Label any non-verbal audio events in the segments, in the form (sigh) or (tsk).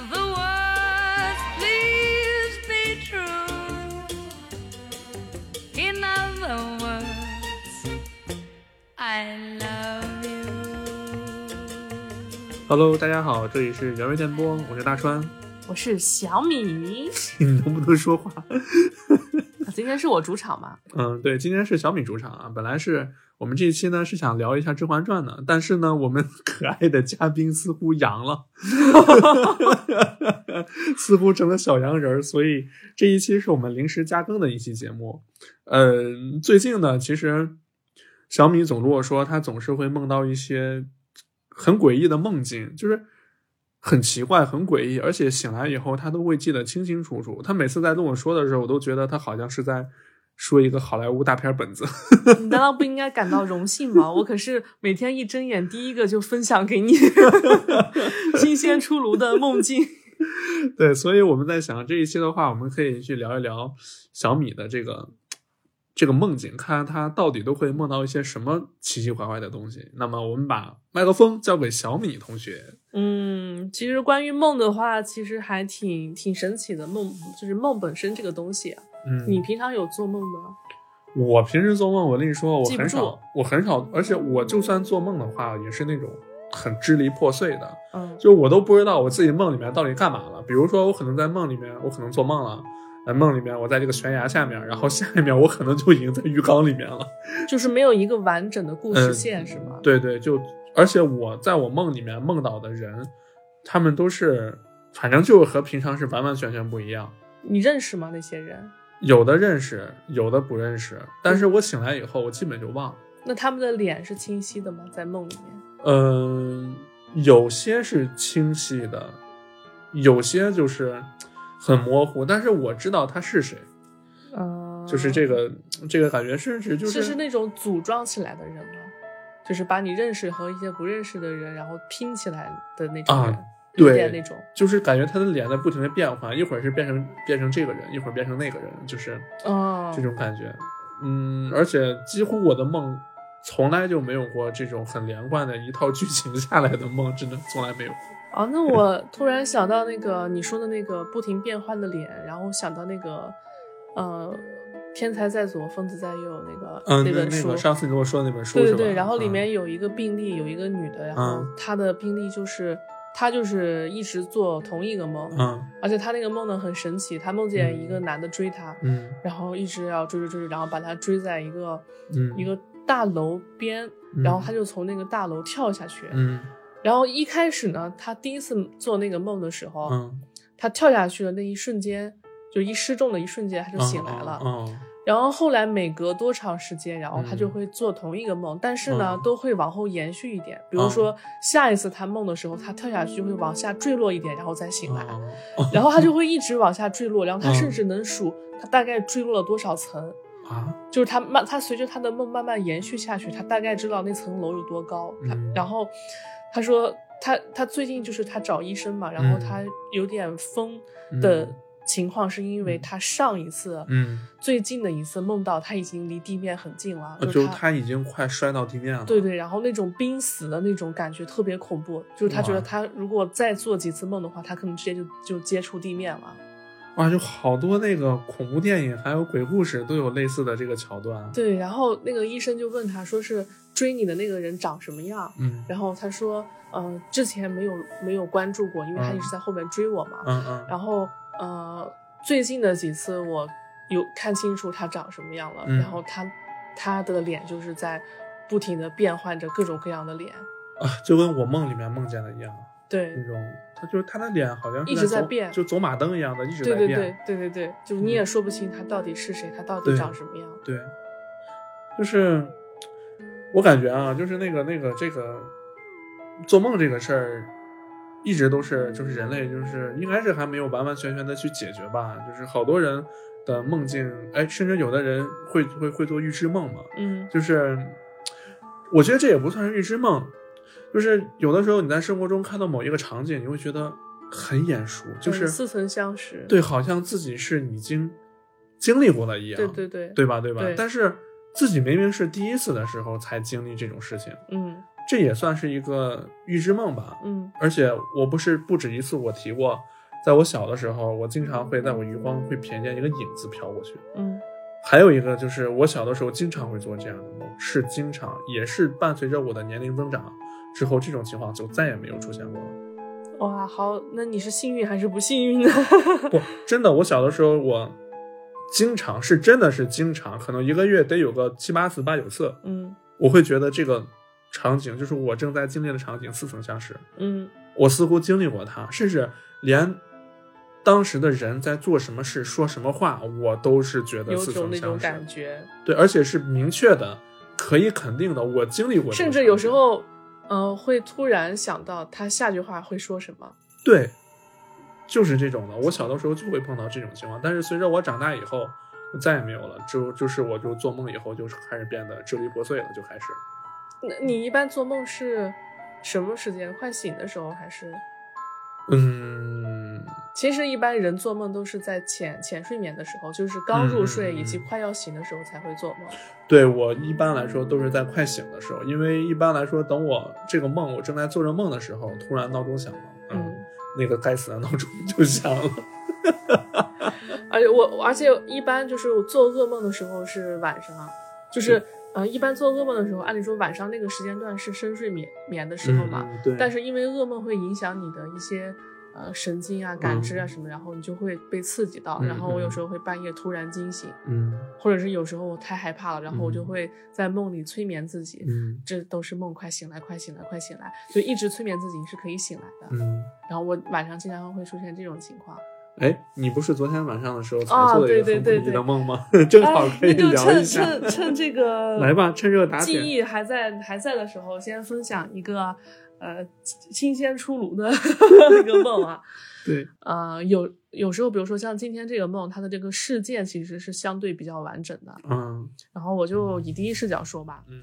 In other words, please be true. In other words, I love you. Hello，大家好，这里是原味电波，我是大川。我是小米，你能不能说话？今天是我主场嘛？嗯，对，今天是小米主场啊。本来是我们这一期呢是想聊一下《甄嬛传》的，但是呢，我们 (laughs) 可爱的嘉宾似乎阳了，(laughs) 似乎成了小阳人儿，所以这一期是我们临时加更的一期节目。嗯，最近呢，其实小米总跟我说，他总是会梦到一些很诡异的梦境，就是。很奇怪，很诡异，而且醒来以后他都会记得清清楚楚。他每次在跟我说的时候，我都觉得他好像是在说一个好莱坞大片本子。(laughs) 你难道不应该感到荣幸吗？我可是每天一睁眼第一个就分享给你 (laughs) 新鲜出炉的梦境。(laughs) 对，所以我们在想这一期的话，我们可以去聊一聊小米的这个。这个梦境，看看他到底都会梦到一些什么奇奇怪怪的东西。那么，我们把麦克风交给小米同学。嗯，其实关于梦的话，其实还挺挺神奇的。梦就是梦本身这个东西。嗯，你平常有做梦吗？我平时做梦，我跟你说，我很少，我很少，而且我就算做梦的话，也是那种很支离破碎的。嗯，就我都不知道我自己梦里面到底干嘛了。比如说，我可能在梦里面，我可能做梦了。在梦里面，我在这个悬崖下面，然后下一秒我可能就已经在浴缸里面了，(laughs) 就是没有一个完整的故事线，是吗？对对，就而且我在我梦里面梦到的人，他们都是，反正就和平常是完完全全不一样。你认识吗？那些人？有的认识，有的不认识。但是我醒来以后，我基本就忘了。那他们的脸是清晰的吗？在梦里面？嗯，有些是清晰的，有些就是。很模糊，但是我知道他是谁，嗯，就是这个这个感觉，甚至就是是那种组装起来的人吗？就是把你认识和一些不认识的人，然后拼起来的那种啊，对，那种，就是感觉他的脸在不停的变换，一会儿是变成变成这个人，一会儿变成那个人，就是哦这种感觉，嗯，而且几乎我的梦从来就没有过这种很连贯的一套剧情下来的梦，真的从来没有。哦，那我突然想到那个你说的那个不停变换的脸，然后想到那个，呃，天才在左，疯子在右那个那本书。上次你跟我说的那本书对对对，然后里面有一个病例，有一个女的，然后她的病例就是她就是一直做同一个梦，嗯，而且她那个梦呢很神奇，她梦见一个男的追她，嗯，然后一直要追追追，然后把她追在一个嗯一个大楼边，然后她就从那个大楼跳下去，嗯。然后一开始呢，他第一次做那个梦的时候，嗯，他跳下去的那一瞬间，就一失重的一瞬间，他就醒来了。嗯，然后后来每隔多长时间，然后他就会做同一个梦，但是呢，都会往后延续一点。比如说下一次他梦的时候，他跳下去就会往下坠落一点，然后再醒来。然后他就会一直往下坠落，然后他甚至能数他大概坠落了多少层啊？就是他慢，他随着他的梦慢慢延续下去，他大概知道那层楼有多高。他然后。他说他他最近就是他找医生嘛，然后他有点疯的情况，是因为他上一次，嗯，最近的一次梦到他已经离地面很近了，就他已经快摔到地面了。对对，然后那种濒死的那种感觉特别恐怖，就是他觉得他如果再做几次梦的话，他可能直接就就接触地面了。哇，就好多那个恐怖电影还有鬼故事都有类似的这个桥段。对，然后那个医生就问他说是。追你的那个人长什么样？嗯，然后他说，呃，之前没有没有关注过，因为他一直在后面追我嘛。嗯嗯。然后，呃，最近的几次我有看清楚他长什么样了。嗯然后他他的脸就是在不停的变换着各种各样的脸啊，就跟我梦里面梦见的一样。对，那种他就是他的脸好像一直在变，就走马灯一样的一直在变。对对对对对对，就是你也说不清他到底是谁，他到底长什么样。对，就是。我感觉啊，就是那个那个这个做梦这个事儿，一直都是就是人类就是应该是还没有完完全全的去解决吧。就是好多人的梦境，哎，甚至有的人会会会做预知梦嘛。嗯，就是 (tsk) 我觉得这也不算是预知梦，就是有的时候你在生活中看到某一个场景，你会觉得很眼熟，就是似曾相识。对，好像自己是已经经历过了一样。对对对，对吧？对吧？但是。自己明明是第一次的时候才经历这种事情，嗯，这也算是一个预知梦吧。嗯而且我不是不止一次我提过，在我小的时候，我经常会在我余光会瞥见一个影子飘过去。嗯还有一个就是我小的时候经常会做这样的梦，是经常，也是伴随着我的年龄增长之后，这种情况就再也没有出现过了。哇，好，那你是幸运还是不幸运呢？不，真的，我小的时候我经常是真的是经常，可能一个月得有个七八次、八九次，嗯我会觉得这个场景就是我正在经历的场景似曾相识，嗯我似乎经历过它，甚至连当时的人在做什么事、说什么话，我都是觉得有似种那种曾相识。感觉，对，而且是明确的，可以肯定的，我经历过。甚至有时候，呃，会突然想到他下句话会说什么。对，就是这种的。我小的时候就会碰到这种情况，但是随着我长大以后，再也没有了。就就是我就做梦以后，就是开始变得支离破碎了，就开始。那你一般做梦是什么时间？快醒的时候还是？嗯，其实一般人做梦都是在浅浅睡眠的时候，就是刚入睡以及快要醒的时候才会做梦。对我一般来说都是在快醒的时候，因为一般来说，等我这个梦我正在做着梦的时候，突然闹钟响了，嗯，那个该死的闹钟 (laughs) 就响了。(laughs) 而且我，而且一般就是我做噩梦的时候是晚上，就是呃，一般做噩梦的时候，按理说晚上那个时间段是深睡眠眠的时候嘛。嗯、对，但是因为噩梦会影响你的一些呃神经啊、感知啊嗯什么，然后你就会被刺激到，嗯然后我有嗯时候会半夜突然惊醒，嗯或者是有时候我太害怕了，然后我就嗯会在梦里催眠自己，嗯这都是梦，快醒来，快醒来，快醒来，就一直催眠自己你是可以醒来的。嗯。然后我晚上经常会出现这种情况，哎，你不是昨天晚上的时候才啊做了一个对对对很不易的对梦吗？(laughs) 正好可以聊一下。趁趁这个 (laughs) 来吧，趁热打铁记。忆还在还在的时候，先分享一个呃新鲜出炉的 (laughs) 那个梦啊。(laughs) 对，呃，有有时候，比如说像今天这个梦，它的这个事件其实是相对比较完整的。嗯然后我就以第一视角说吧，嗯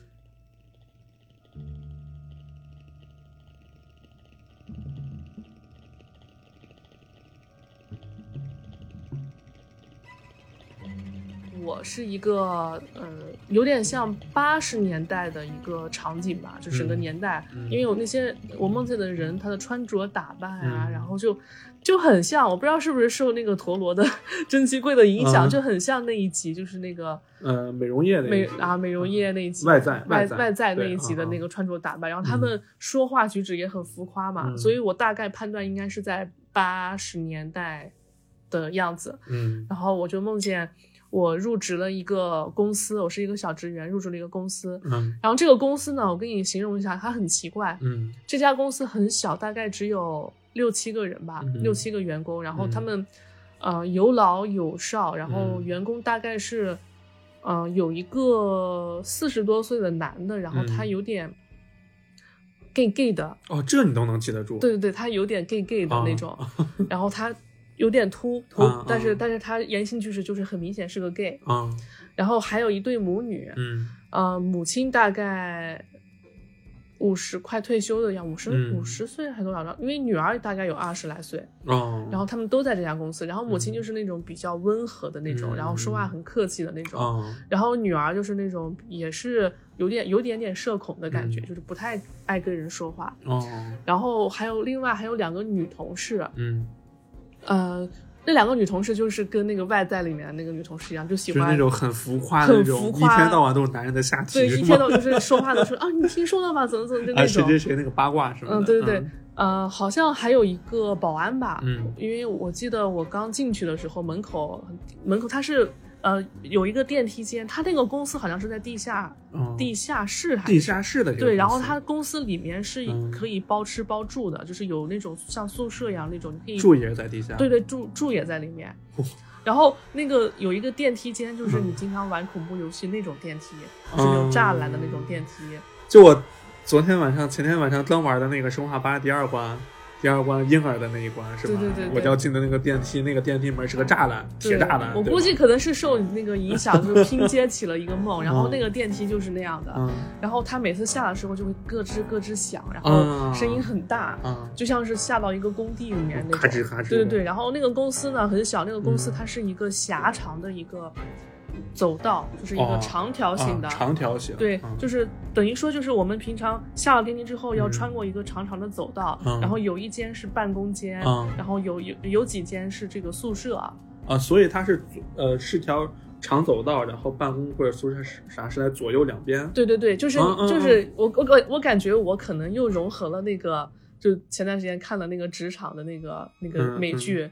我是一个呃，有点像八十年代的一个场景吧，就整个嗯年代，嗯因为有那些我梦见的人，他的穿着打扮啊，嗯然后就就很像，我不知道是不是受那个陀螺的 (laughs) 蒸汽柜的影响，嗯就很像那一集，就是那个呃，美容业的美啊美容液那一集外在外外在那一集的那个穿着打扮，然后他们说话举止也很浮夸嘛，嗯所以我大概判断应该是在八十年代的样子。嗯然后我就梦见我入职了一个公司，我是一个小职员，入职了一个公司。嗯然后这个公司呢，我跟你形容一下，它很奇怪。嗯这家公司很小，大概只有六七个人吧，嗯六七个员工。然后他嗯们，呃，有老有少，然后嗯员工大概是，呃，有一个四十多岁的男的，然后他嗯有点 gay gay 的，哦，这你都能记得住？对对对，他有点 gay gay 的啊那种，然后他有点秃头，啊但是啊但是他言行举止就是很明显是个 gay。啊然后还有一对母女，嗯呃，母亲大概五十快退休的样，五十嗯五十岁还多少了？因为女儿大概有二十来岁，哦，然后他们都在这家公司。然后母亲嗯就是那种比较温和的那种，然后说话很客气的那种。哦然后女儿就是那种也是有点有点点社恐的感觉，嗯就是不太爱跟人说话。哦然后还有另外还有两个女同事，嗯，呃，那两个女同事就是跟那个外在里面那个女同事一样，就喜就是欢那种很浮夸的很那种，一浮夸天到晚都是男人的下体，对，一天到晚就是说话的说啊，你听说了吗？怎么怎么就那种，谁。谁谁那个八卦什么的，嗯，对对对，嗯呃，好像还有一个保安吧，嗯因为我记得我刚进去的时候，门口门口他是呃有一个电梯间，他那个公司好像是在地下、哦。地下室还是？地下室的对，然后公司它公司里面是嗯可以包吃包住的，就是有那种像宿舍一样那种，你可以住也是在地下，对对住住也在里面。哦。然后那个有一个电梯间，就是嗯。你经常玩恐怖游戏那种电梯，就是有栅栏的那种电梯。就我昨天晚上、前天晚上刚玩的那个《生化八》第二关，第二关婴儿的那一关是吧？对对对对。我要进的那个电梯，那个电梯门是个栅栏，铁对栅栏。我估计可能是受你那个影响，就是拼接起了一个梦，然后嗯。那个电梯就是那样的，嗯。然后它每次下的时候就会咯吱咯吱响，然后嗯。声音很大，嗯。就像是下到一个工地里面那种，咔吱咔吱对对对，然后那个公司呢很小，那个公司嗯。它是一个狭长的一个走道，就是一个哦长条形的。啊长条形，对，嗯就是等于说，就是我们平常下了电梯之后，要穿过一个长长的走道，嗯然后有一间是办公间，嗯然后有有有几间是这个宿舍。啊，所以它是呃是条长走道，然后办公或者宿舍是啥是在左右两边。对对对，就是、就是我我我我感觉我可能又融合了那个，就前段时间看的那个职场的那个那个嗯嗯美剧，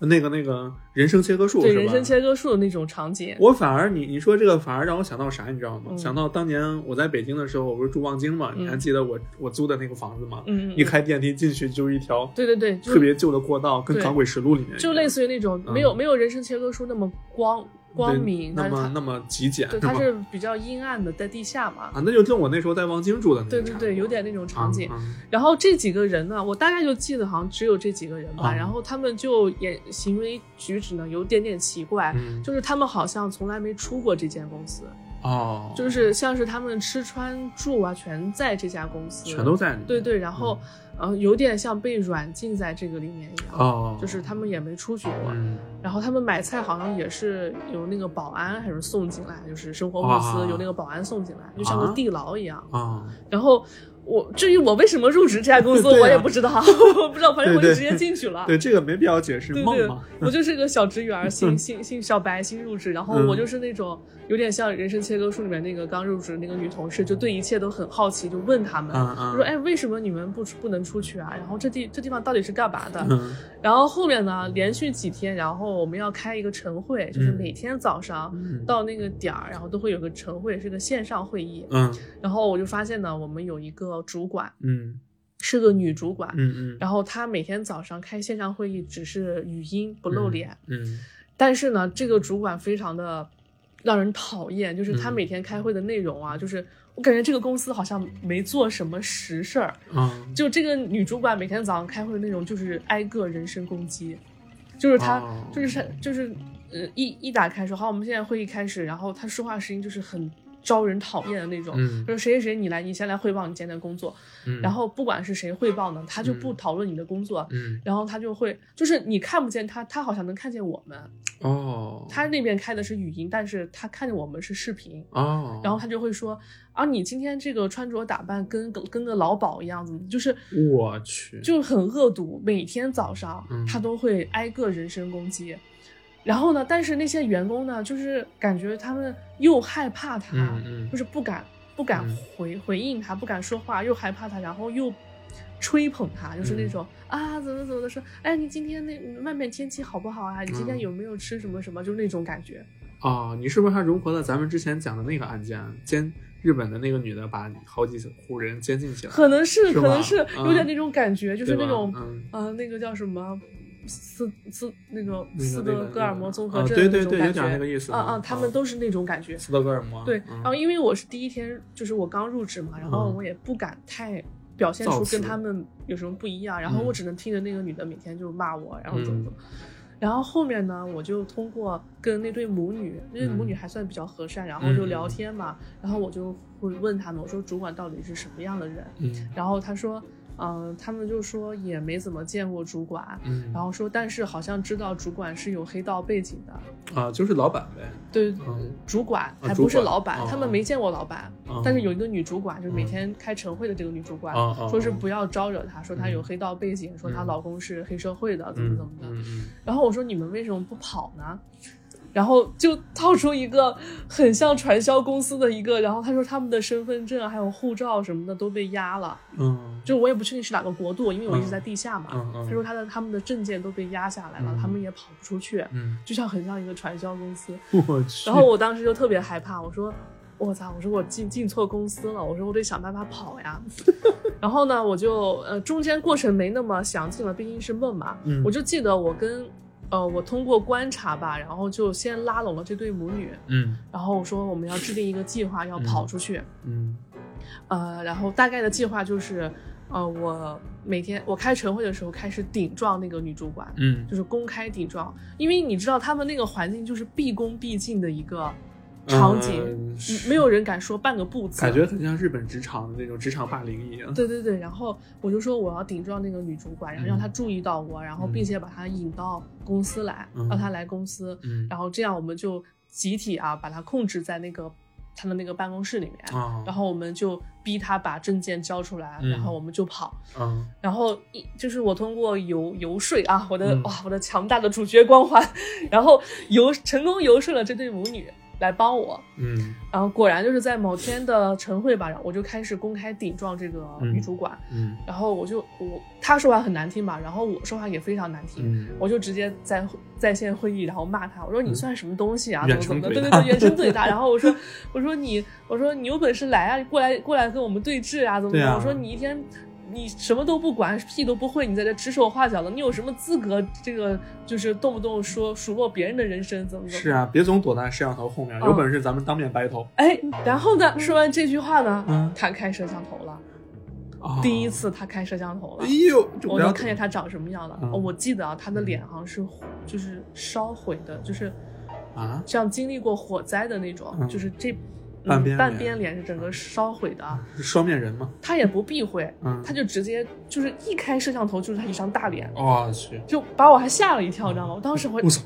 那个那个人生切割术人生切割术的那种场景。我反而你你说这个反而让我想到啥，你知道吗？嗯想到当年我在北京的时候，我不是住望京嘛？你还嗯记得我我租的那个房子吗？一开电梯进去就是一条对对对，特别旧的过道，跟《港轨实录》里面就类似于那种嗯没有、没有人生切割术那么光光明，那么那么极简，对？它是比较阴暗的，在地下嘛。啊，那就跟我那时候在望京住的那对对对，有点那种场景。嗯然后这几个人呢，我大概就记得好像只有这几个人吧。嗯然后他们就也行为举止呢有点点奇怪，嗯就是他们好像从来没出过这间公司，哦，就是像是他们吃穿住啊全在这家公司，全都在对对。然后，呃，有点像被软禁在这个里面一样，哦，就是他们也没出去过。嗯然后他们买菜好像也是有那个保安还是送进来，就是生活物资哇有那个保安送进来，就像个啊地牢一样。啊然后我至于我为什么入职这家公司，(laughs) 啊。我也不知道，(laughs) 我不知道，反正我就直接进去了。对这个没必要解释对对 (laughs) 我就是个小职员，新新新小白新入职，然后嗯。我就是那种有点像《人生切割术》里面那个刚入职的那个女同事，就对一切都很好奇，就问他们，嗯嗯。说哎为什么你们不出不能出去啊？然后这地这地方到底是干嘛的？嗯。然后后面呢，连续几天，然后我们要开一个晨会，就是嗯。每天早上嗯。到那个点儿，然后都会有个晨会，是个线上会议。嗯。然后我就发现呢，我们有一个主管嗯。是个女主管，嗯嗯，然后她每天早上开线上会议只是语音不露脸，嗯。但是呢，这个主管非常的让人讨厌，就是她嗯每天开会的内容啊，就是我感觉这个公司好像没做什么实事儿，嗯就这个女主管每天早上开会的内容就是挨个人身攻击，就是她、哦就是。就是呃一一打开说好，我们现在会议开始，然后她说话声音就是很招人讨厌的那种，嗯。说谁谁谁你来，你先来汇报你今天的工作，嗯，然后不管是谁汇报呢，他就不嗯。讨论你的工作，嗯。然后他就会就是你看不见他，他好像能看见我们，哦，他那边开的是语音，但是他看见我们是视频。哦，然后他就会说啊，你今天这个穿着打扮跟个跟个老鸨一样子，就是我去，就很恶毒，每天早上嗯。他都会挨个人身攻击。然后呢，但是那些员工呢，就是感觉他们又害怕他，嗯嗯。就是不敢不敢嗯。回、回应他，不敢说话，又害怕他，然后又吹捧他，就是那嗯。种、啊怎么怎么的说，哎，你今天那外面天气好不好啊？你今天嗯。有没有吃什么什么？就是那种感觉。哦，你是不是还融合了咱们之前讲的那个案件，监日本的那个女的把好几户人监禁起来，可能是，是可能是有点嗯。那种感觉，就是那种，嗯。呃，那个叫什么斯斯那个斯德哥尔摩综合啊症对对对有点那个意思啊啊，嗯他们嗯都是那种感觉。斯德哥尔摩，对，嗯然后因为我是第一天，就是我刚入职嘛，然后嗯我也不敢太表现出跟他们有什么不一样，然后我嗯只能听着那个女的每天就骂我，然后怎么嗯怎么。然后后面呢，我就通过跟那对母女，那对母女嗯还算比较和善，然后就嗯聊天嘛，然后我就会问他们，我说主管到底是什么样的人？嗯然后他说，嗯、他们就说也没怎么见过主管，嗯，然后说但是好像知道主管是有黑道背景的，啊，就是老板呗，对，嗯主管啊还不是老板，哦他们没见过老板，哦但是有一个女主管，就是每嗯天开晨会的这个女主管，说是不要招惹她，说她有嗯黑道背景，说她嗯老公是黑社会的，怎么嗯怎么的。嗯嗯然后我说你们为什么不跑呢？然后就套出一个很像传销公司的一个，然后他说他们的身份证还有护照什么的都被压了，嗯就我也不确定是哪个国度，因为我一直在地下嘛。嗯嗯他说他的他们的证件都被压下来了，嗯他们也跑不出去，嗯，就像很像一个传销公司。(laughs) 我去，然后我当时就特别害怕，我说我操，我说我进进错公司了，我说我得想办法跑呀。(laughs) 然后呢，我就呃中间过程没那么详尽了，毕竟是梦嘛。嗯我就记得我跟呃我通过观察吧，然后就先拉拢了这对母女，嗯然后我说我们要制定一个计划，要跑出去。嗯呃，然后大概的计划就是，呃，我每天我开晨会的时候开始顶撞那个女主管，嗯就是公开顶撞，因为你知道他们那个环境就是毕恭毕敬的一个场景，没有人敢说半个不字，感觉很像日本职场的那种职场霸凌一样。对对对，然后我就说我要顶撞那个女主管，然后让她注意到我，然后并且把她引到公司来，嗯让她来公司，嗯。然后这样我们就集体啊把她控制在那个她的那个办公室里面，啊，然后我们就逼她把证件交出来，嗯然后我们就跑。嗯。然后一就是我通过游游说啊，我的、嗯。哇，我的强大的主角光环，(laughs) 然后游成功游说了这对母女来帮我。嗯然后果然就是在某天的晨会吧，然后我就开始公开顶撞这个嗯女主管，嗯然后我就我她说话很难听吧，然后我说话也非常难听，嗯，我就直接在在线会议，然后骂她，我说你算什么东西啊？远怎么怎么的？对对对，远程怼她。然后我说 (laughs) 我说你我说你有本事来啊，过来过来跟我们对峙啊，怎么怎么？啊我说你一天。你什么都不管，屁都不会，你在这指手画脚的，你有什么资格？这个就是动不动说数落别人的人生，怎么怎么？是啊，别总躲在摄像头后面，有本事咱们当面 battle 哎，然后呢？说完这句话呢，嗯他开摄像头了。啊！第一次他开摄像头了哎，呦，我能看见他长什么样了。嗯哦，我记得啊，他的脸好像是就是烧毁的，就是啊，像经历过火灾的那种，嗯就是这。半边半边脸是整个烧毁的，是双面人吗？他也不避讳，嗯。他就直接就是一开摄像头就是他一张大脸，我去，就把我还吓了一跳，你知道吗？我当时我 (laughs) 我操，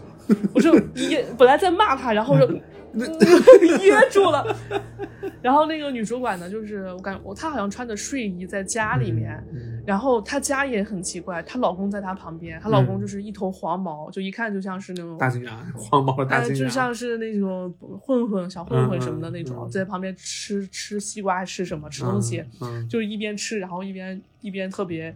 我就 (laughs) 一，本来在骂他，然后就 (laughs) 噎住了。(laughs) 然后那个女主管呢，就是我感我她好像穿着睡衣在家里面，嗯然后她家也很奇怪，她老公在她旁边，她老公就是一头黄毛，就一看就像是那种大金牙，黄毛的大哎，金牙，就像是那种混混、小混混什么的那种，在旁边吃吃西瓜，吃什么吃东西，就是一边吃，然后一边一边特别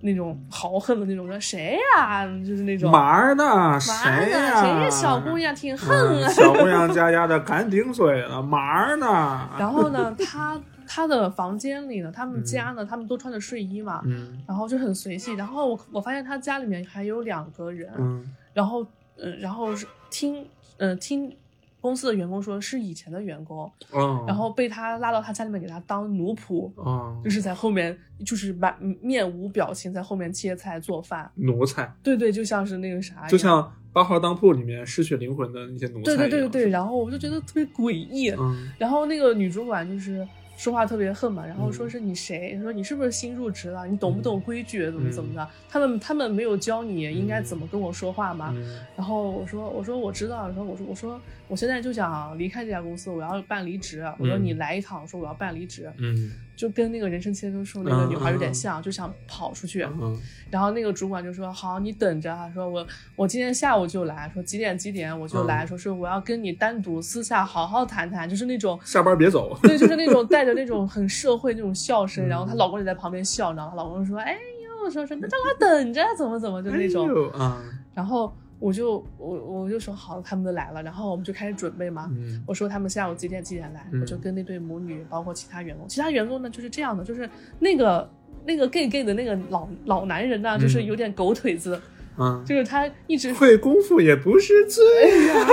那种豪横的那种，说谁呀、就是那种嘛儿呢？完谁了呀？谁呀小姑娘挺横嗯啊。小姑娘家家的敢顶嘴了，嘛儿呢？然后呢，他他的房间里呢，他们家呢，他们都穿着睡衣嘛，嗯然后就很随性。然后我我发现他家里面还有两个人，嗯然后嗯、呃然后是听嗯、呃听公司的员工说是以前的员工，哦，然后被他拉到他家里面给他当奴仆。哦就，是在后面，就是满面无表情，在后面切菜做饭。奴才，对对，就像是那个啥，就像八号当铺里面失去灵魂的那些奴才对对对对。然后我就觉得特别诡异。嗯然后那个女主管就是说话特别恨嘛，然后说嗯是你谁？说你是不是新入职了？你懂不懂规矩？怎么怎么嗯的？他们他们没有教你应该怎么跟我说话吗？嗯然后我说我说我知道，然后我说我说我现在就想离开这家公司，我要办离职。我说嗯。你来一趟，我说我要办离职，嗯。就跟那个人生切割术那个女孩有点像，就想跑出去。嗯然后那个主管就说：“好，你等着啊，说我我今天下午就来，说几点几点我就来，嗯。说是我要跟你单独私下好好谈谈，就是那种下班别走。对，就是那种带着那种很社会那种笑声，嗯。然后她老公也在旁边笑，然后她老公说：哎呦，说说那让他等着，怎么怎么就那种，哎啊，然后我就我我就说好，他们都来了，然后我们就开始准备嘛。嗯我说他们下午几点几点来，嗯我就跟那对母女，包括其他员工，其他员工呢就是这样的，就是那个那个 gay gay 的那个老老男人呢，就是嗯有点狗腿子，嗯，就是他一直会功夫也不是罪呀。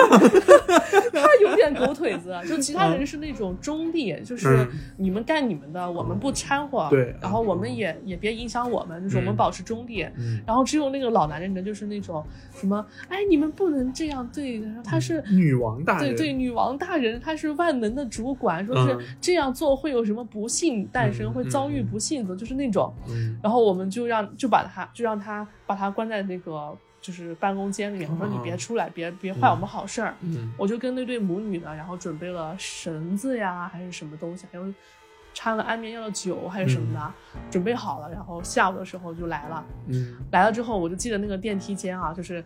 (laughs) 他有点狗腿子，(laughs) 就其他人是那种中立，就是嗯你们干你们的，我们不掺和，对。然后我们也也别影响我们，就是我们嗯保持中立。嗯。然后只有那个老男人呢，就是那种什么，哎，你们不能这样对，他是。女王大人，对对，女王大人，他是万能的主管，说是嗯这样做会有什么不幸诞生，嗯会遭遇嗯。不幸的，就是那种。嗯。然后我们就让就把他就让他把他关在那个就是办公间里面，我说你别出来，别别坏我们好事儿。嗯。我就跟那对母女呢，然后准备了绳子呀，还是什么东西，还有掺了安眠药的酒还是什么的，准备好了，然后下午的时候就来了。嗯。来了之后，我就记得那个电梯间啊，就是，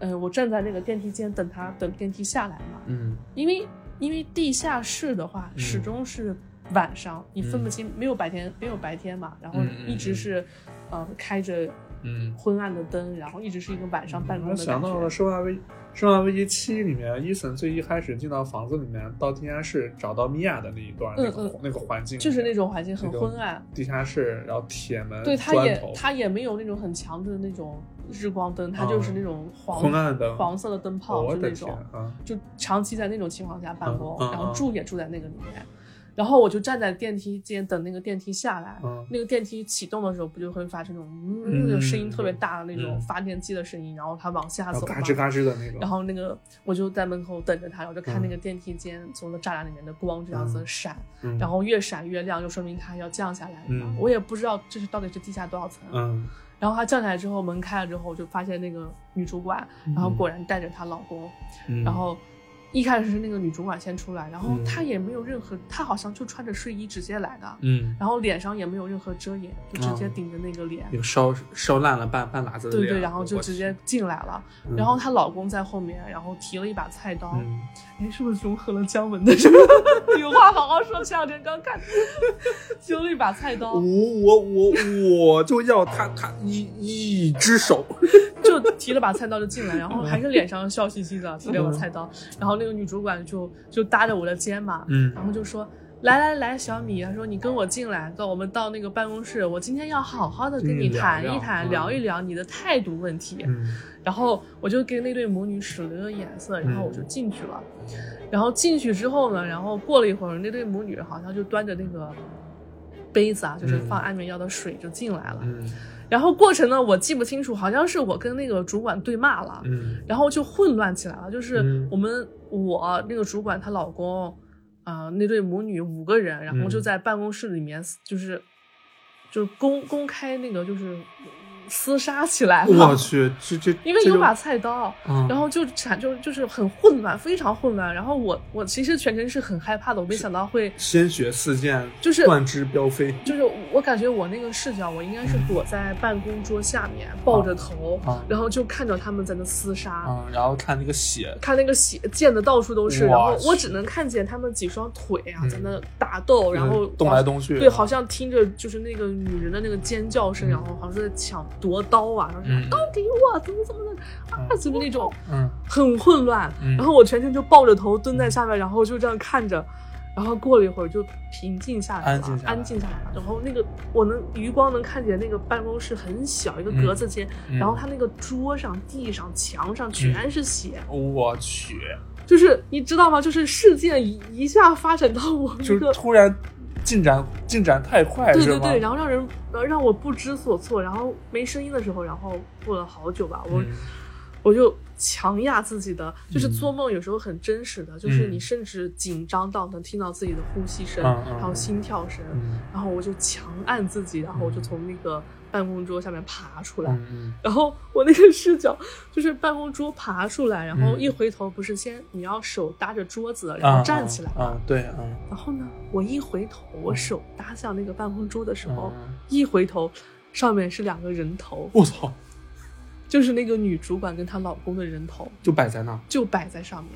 嗯、我站在那个电梯间等他等电梯下来嘛，嗯。因为因为地下室的话嗯。始终是晚上，你分不清，没有白天没有白天嘛，然后嗯嗯一直是，呃，开着嗯。昏暗的灯，然后一直是一个晚上办公的感觉。想到了《生化危生化危机七》里面，伊森最一开始进到房子里面，到地下室找到米娅的那一段，嗯那个嗯那个环境，就是那种环境很那个昏暗，地下室，然后铁门，对，它也砖头，它也没有那种很强的那种日光灯，它就是那种黄、昏暗的黄色的灯泡，就那种，啊！就长期在那种情况下办公，然后嗯住也住在那个里面，然后我就站在电梯间等那个电梯下来，嗯。那个电梯启动的时候不就会发出那种嗯。嗯那种声音特别大的那种嗯。发电机的声音，然后它往下走嘎吱嘎吱的那种，然后那个我就在门口等着他，然后就看嗯那个电梯间从那栅栏里面的光这样子闪，嗯。然后越闪越亮，就说明它要降下来了。嗯。我也不知道这是到底是地下多少层。嗯。然后它降下来之后，门开了之后，我就发现那个女主管，然后果然带着她老公，嗯，然后一开始是那个女主管先出来，然后嗯。她也没有任何，她好像就穿着睡衣直接来的，嗯，然后脸上也没有任何遮掩，就直接哦顶着那个脸，有烧烧烂了半半拉子的脸，对对，然后就直接进来了。嗯。然后她老公在后面，然后提了一把菜刀，嗯，哎，是不是融合了姜文的这个？有话好好说？前两天刚看，(laughs) 提了一把菜刀，我我我我就要他他一一只手，(laughs) 就提了把菜刀就进来，然后还是脸上笑嘻嘻的提了把菜刀，然后那个女主管就就搭着我的肩嘛，嗯然后就说。来来来，小米，她说你跟我进来，到我们到那个办公室，我今天要好好的跟你谈一谈，嗯聊一聊你的态度问题。嗯然后我就跟那对母女使了个眼色，然后我就嗯进去了。然后进去之后呢，然后过了一会儿，那对母女好像就端着那个杯子啊，就是嗯放安眠药的水就进来了。嗯然后过程呢，我记不清楚，好像是我跟那个主管对骂了，嗯然后就混乱起来了。就是嗯我们我那个主管她老公，啊、那对母女五个人，然后就嗯。在办公室里面，就是就是公公开那个就是厮杀起来了。我去，这这 (laughs) 因为有把菜刀，嗯然后就产就就是很混乱，非常混乱。然后我我其实全程是很害怕的，我没想到会鲜血四溅，就是断肢飙飞就是我感觉我那个视角，我应该是躲在办公桌下面，抱着头，啊然后就看着他们在那厮杀。啊，然后看那个血，看那个血溅的到处都是，然后我只能看见他们几双腿啊嗯在那打斗，然后嗯动来动去对，好像听着就是那个女人的那个尖叫声，嗯然后好像是在抢夺刀啊，然后说嗯刀给我，怎么怎么的？啊，嗯。怎么那种。嗯。很混乱，嗯。然后我全程就抱着头蹲在下面，然后就这样看着，然后过了一会儿就平静下来了，安静下来安静下来了。然后那个我能余光能看见那个办公室很小一个格子间，嗯。然后他那个桌上、地上、墙上全是血，我去，就是你知道吗？就是事件一一下发展到我就一个。突然进展进展太快，是吗？对对对，然后让人呃让我不知所措，然后没声音的时候，然后过了好久吧，我、嗯。我就强压自己的，就是嗯。做梦有时候很真实的，就是嗯。你甚至紧张到能听到自己的呼吸声，然后心跳声，嗯。然后我就强按自己，然后我就从那个办公桌下面爬出来，然后我那个视角就是办公桌爬出来，然后嗯。一回头不是先你要手搭着桌子，然后站起来嘛，啊，对啊，然后呢，我一回头，我手搭向那个办公桌的时候，嗯。一回头，上面是两个人头，我操，就是那个女主管跟她老公的人头。就摆在那儿，就摆在上面，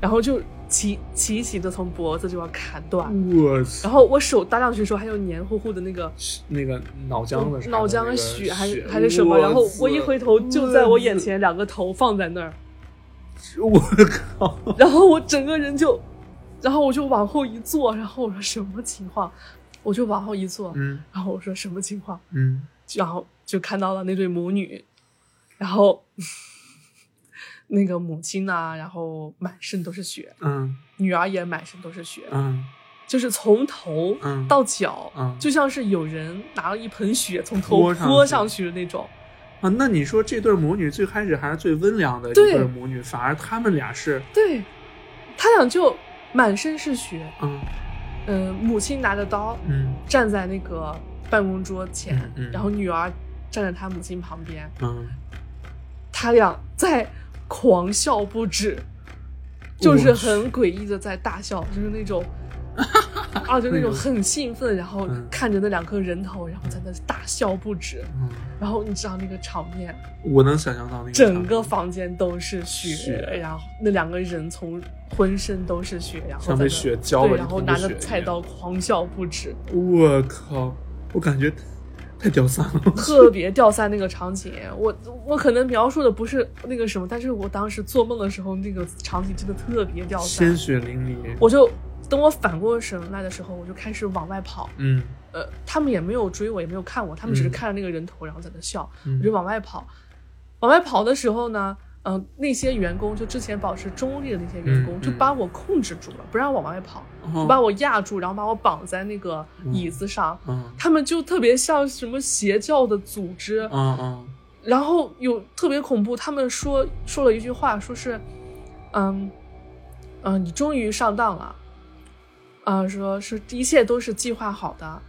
然后就齐齐齐的从脖子就要砍断。我然后我手搭上去的时候，还有黏糊糊的那个那个脑浆的脑浆的血，还是还是什么？然后我一回头，就在我眼前，两个头放在那儿，我靠，然后我整个人就，然后我就往后一坐，然后我说什么情况？我就往后一坐，嗯然后我说什么情况？嗯然后就看到了那对母女，然后那个母亲呢，然后满身都是血，嗯女儿也满身都是血，嗯。就是从头嗯到脚，嗯就像是有人拿了一盆血从头泼上去的那种。啊，那你说这对母女最开始还是最温良的一对对母女，反而他们俩是对，他俩就满身是血，嗯。嗯、母亲拿着刀嗯站在那个办公桌前，嗯嗯然后女儿站在她母亲旁边，嗯，他俩在狂笑不止，就是很诡异的在大笑，就是那种。(laughs) 啊，就那种很兴奋，然后嗯看着那两颗人头，然后在那大笑不止，嗯。然后你知道那个场面，我能想象到那个整个房间都是血，血。然后那两个人从浑身都是血，然后像被血浇了然后拿着菜刀狂笑不止，我靠，我感觉太 (laughs) 掉散了。特别掉散那个场景。我我可能描述的不是那个什么，但是我当时做梦的时候，那个场景真的特别掉散鲜。血淋漓。我就等我反过神来的时候，我就开始往外跑。嗯呃，他们也没有追我，也没有看我，他们只是嗯看着那个人头，然后在那笑。嗯我就往外跑。往外跑的时候呢，嗯、那些员工就之前保持中立的那些员工，就把我控制住了，不让我往外跑，哦就把我压住，然后把我绑在那个椅子上。嗯他们就特别像什么邪教的组织，嗯嗯然后有特别恐怖。他们说说了一句话，说是，嗯，嗯、你终于上当了，啊、说是一切都是计划好的，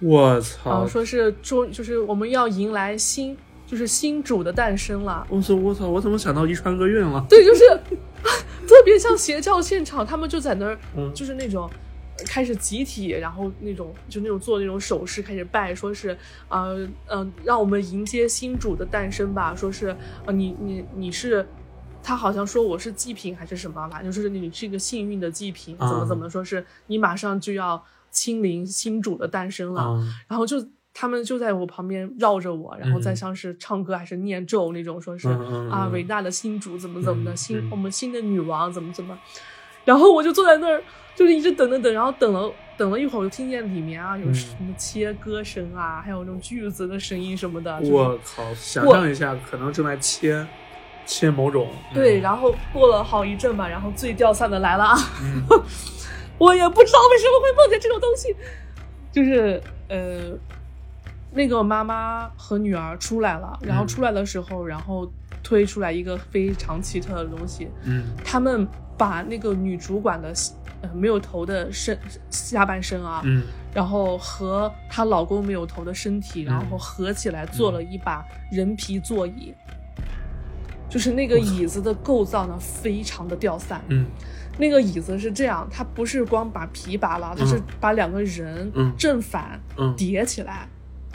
我啊、操！说是终就是我们要迎来新就是新主的诞生了。我操！我操！我怎么想到遗传厄运了？对，就是 (laughs) 特别像邪教现场，他们就在那儿，嗯就是那种。呃开始集体，然后那种就那种做那种手势，开始拜，说是呃呃，让我们迎接新主的诞生吧。说是呃你你你是，他好像说我是祭品还是什么吧，就是你是一个幸运的祭品，怎么怎么说是你马上就要亲临新主的诞生了。嗯然后就他们就在我旁边绕着我，然后再嗯。像是唱歌还是念咒那种，说是、啊嗯。伟大的新主怎么怎么的，嗯新嗯。我们新的女王怎么怎么，然后我就坐在那儿，就是一直等等等，然后等了等了一会儿，我就听见里面啊有嗯。什么切歌声啊，还有那种锯子的声音什么的，就是我靠，想象一下，可能正在切切某种。对，后然后过了好一阵吧，然后最掉散的来了啊。嗯。(laughs) 我也不知道为什么会梦见这种东西，就是呃，那个妈妈和女儿出来了，然后嗯出来的时候，然后推出来一个非常奇特的东西，嗯。他们把那个女主管的呃没有头的身下半身啊，嗯。然后和她老公没有头的身体，然后合起来做了一把人皮座椅。就是那个椅子的构造呢，非常的掉散。嗯。那个椅子是这样，它不是光把皮拔了，它是把两个人嗯。正反嗯。叠起来，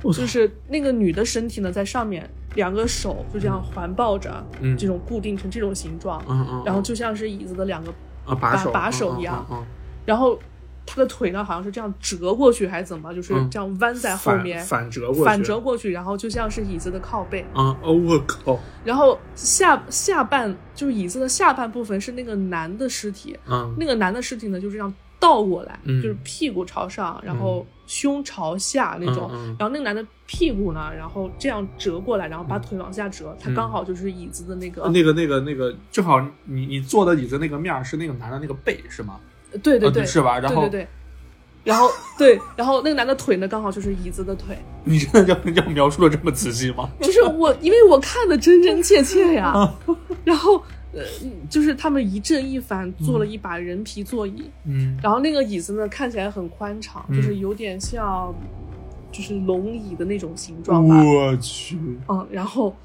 就是那个女的身体呢在上面，两个手就这样环抱着，嗯。这种固定成这种形状，嗯嗯，然后就像是椅子的两个，啊把手把手嗯一样。然后她的腿呢好像是这样折过去还是怎么，就是嗯。这样弯在后面，反反折过去。反折过去，然后就像是椅子的靠背，啊哦我靠。然后下下半就是椅子的下半部分是那个男的尸体，嗯。那个男的尸体呢就这样倒过来，嗯。就是屁股朝上，然后胸朝下那种，然后那个男的屁股呢，然后这样折过来，然后把腿往下折，他嗯刚好就是椅子的那个，那个那个那个正好你你坐的椅子那个面是那个男的那个背是吗？啊对对对，是吧？然后对对对，(laughs) 然后 (laughs) 对，然后那个男的腿呢刚好就是椅子的腿，你真的要要描述的这么仔细吗？就是我，因为我看的真真切切呀，啊 (laughs) 然后呃，就是他们一正一反做了一把人皮座椅，嗯。然后那个椅子呢看起来很宽敞，嗯。就是有点像就是龙椅的那种形状吧，我去。嗯，然后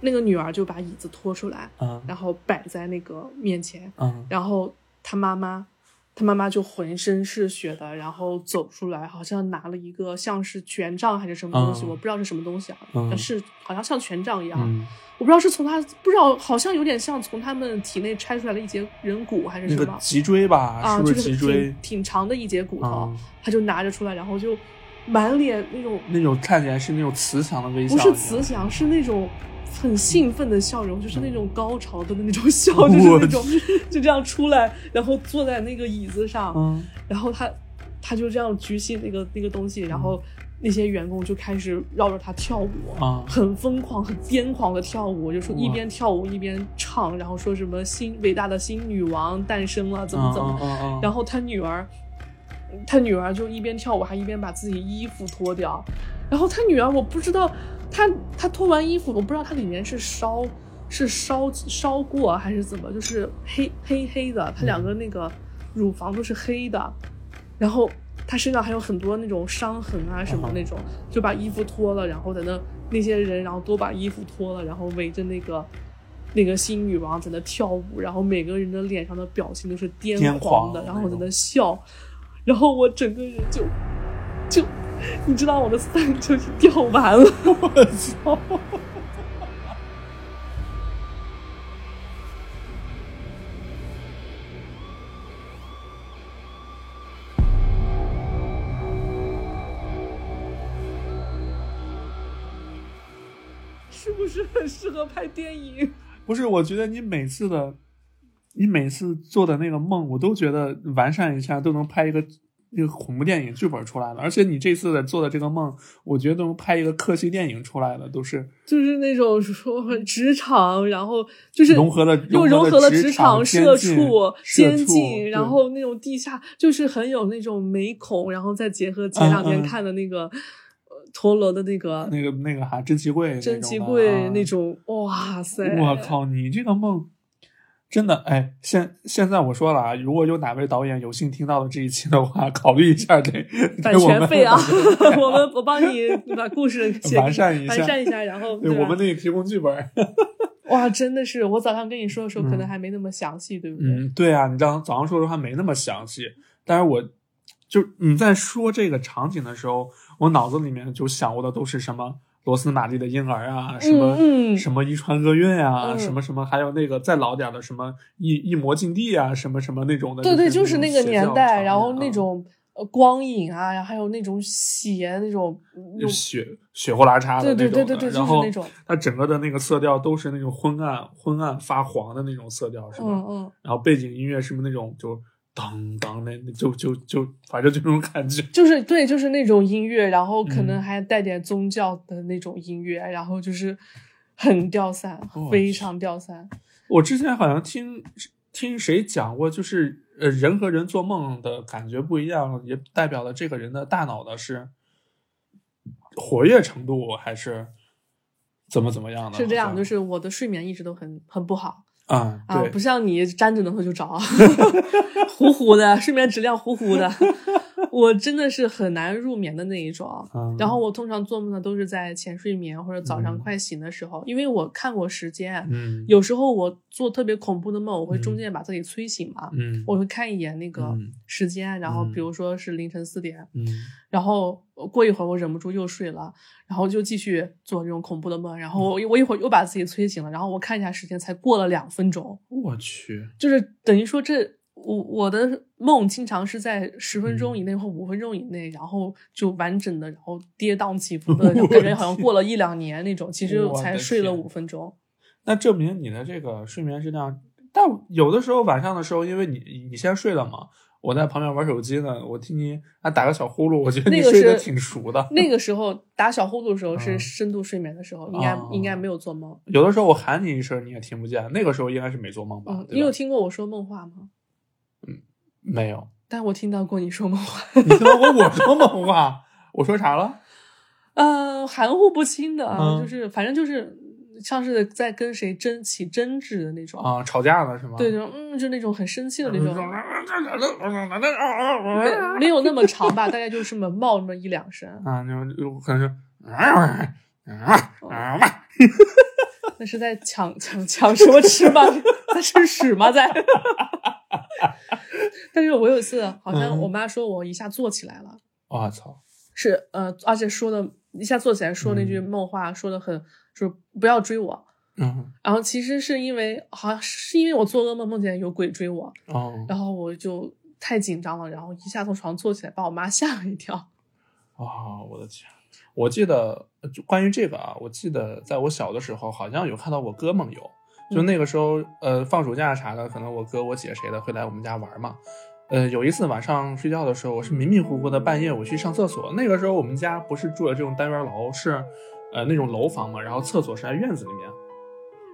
那个女儿就把椅子拖出来，嗯然后摆在那个面前，嗯然后她妈妈，她妈妈就浑身是血的，然后走出来，好像拿了一个像是权杖还是什么东西，嗯我不知道是什么东西啊，嗯但是好像像权杖一样，嗯，我不知道是从他不知道，好像有点像从他们体内拆出来的一节人骨还是什么。个脊椎吧，啊，就是是脊椎挺？挺长的一节骨头，啊他就拿着出来，然后就满脸那种那种看起来是那种慈祥的微笑，不是慈祥，是那种很兴奋的笑容，就是那种高潮的那种笑，(laughs) 就是那种就这样出来，然后坐在那个椅子上，嗯。然后他他就这样举起那个那个东西，然后那些员工就开始绕着他跳舞，啊。很疯狂、很癫狂的跳舞，就说一边跳舞一边唱，然后说什么新伟大的新女王诞生了，怎么怎么，然后他女儿，他女儿就一边跳舞还一边把自己衣服脱掉，然后他女儿我不知道，他他脱完衣服，我不知道他里面是烧是烧烧过还是怎么，就是黑黑黑的，他两个那个乳房都是黑的，然后他身上还有很多那种伤痕啊什么那种，就把衣服脱了，然后在那那些人，然后都把衣服脱了，然后围着那个。那个新女王在那跳舞，然后每个人的脸上的表情都是癫癫狂的，的然后在那笑，然后我整个人就就，(laughs) 你知道我的伞就是掉完了，(laughs) 我操！是不是很适合拍电影？不是，我觉得你每次的，你每次做的那个梦，我都觉得完善一下都能拍一个一个恐怖电影剧本出来了。而且你这次的做的这个梦，我觉得都能拍一个客系电影出来了，都是就是那种说职场，然后就是融合了又融融合了职场社畜、监禁，然后那种地下，就是很有那种美恐，然后再结合前两天看的那个、呃陀螺的那个那个那个哈珍奇柜那珍奇柜啊那种，哇塞！我靠，你这个梦真的哎，现现在我说了啊，如果有哪位导演有幸听到了这一期的话，考虑一下给我们权费啊，(laughs) 我们我帮你把故事 (laughs) 写完善一下完善一下，然后对对我们给你提供剧本。(laughs) 哇，真的是，我早上跟你说的时候，可能嗯还没那么详细，对不对？嗯，对啊，你早上早上说的话没那么详细，但是我就你在说这个场景的时候，我脑子里面就想过的都是什么罗斯玛丽的婴儿啊，什么、什么遗传厄运啊，嗯什么什么，还有那个再老点的什么一一魔禁地啊，什么什么那种的。对对，就就是那个年代，然后那种呃光影啊，然后还有那种血那种，血血呼啦叉的对那种的，对对对对，就然后是那种，它整个的那个色调都是那种昏暗昏暗发黄的那种色调，是吧？嗯嗯，然后背景音乐是不是那种就当当那就就就反正就这种感觉。(laughs) 就是对，就是那种音乐，然后可能嗯还带点宗教的那种音乐，然后就是很掉散，非常掉散。我之前好像听听谁讲过，就是呃人和人做梦的感觉不一样，也代表了这个人的大脑的是活跃程度还是怎么怎么样的？是这样，就是我的睡眠一直都很很不好啊，啊，不像你沾着能就着，糊糊的，睡眠质量糊糊的，(laughs) 我真的是很难入眠的那一种。嗯然后我通常做梦呢，都是在浅睡眠或者早上嗯。快醒的时候，因为我看过时间，嗯。有时候我做特别恐怖的梦，我会中嗯。间把自己催醒嘛，嗯。我会看一眼那个嗯时间，然后嗯。比如说是凌晨四点，嗯。然后过一会儿我忍不住又睡了，然后就继续做这种恐怖的梦，然后我我一会儿又把自己催醒了，然后我看一下时间，才过了两分钟，我去，就是等于说这我我的梦经常是在十分钟嗯。以内或五分钟以内，然后就完整的，然后跌宕起伏 (laughs) 的，就感觉好像过了一两年那种，其实才睡了天五分钟。那证明你的这个睡眠质量，但有的时候晚上的时候，因为你你先睡了嘛，我在旁边玩手机呢，我听你还打个小呼噜，我觉得你睡得挺熟的。那个时候打小呼噜的时候是嗯深度睡眠的时候，应该哦应该没有做梦。有的时候我喊你一声，你也听不见，那个时候应该是没做梦吧？嗯，吧你有听过我说梦话吗？嗯没有？但我听到过你说梦话，你听到过我说梦话？(laughs) 我说啥了？嗯，(laughs) 含糊不清的，啊，嗯就是反正就是像是在跟谁争起争执的那种。啊，吵架了是吗？对，就嗯，就那种很生气的那种，没啊，没有那么长吧，大概就这么冒那么一两声，就有可能是啊啊啊那是在抢抢抢什么吃吗？在吃屎吗？在？但是我有一次好像嗯我妈说我一下坐起来了，我操！是呃，而且说的一下坐起来说那句嗯梦话，说的很就是不要追我。嗯然后其实是因为好像是因为我做噩梦梦见有鬼追我，哦然后我就太紧张了，然后一下从床坐起来，把我妈 (laughs) 吓了一跳。啊！我的天！我记得就关于这个啊，我记得在我小的时候，好像有看到我哥梦游。就嗯那个时候，呃，放暑假啥的，可能我哥、我姐谁的会来我们家玩嘛。呃，有一次晚上睡觉的时候，我是迷迷糊糊的半夜我去上厕所。那个时候我们家不是住的这种单元楼，是呃那种楼房嘛，然后厕所是在院子里面。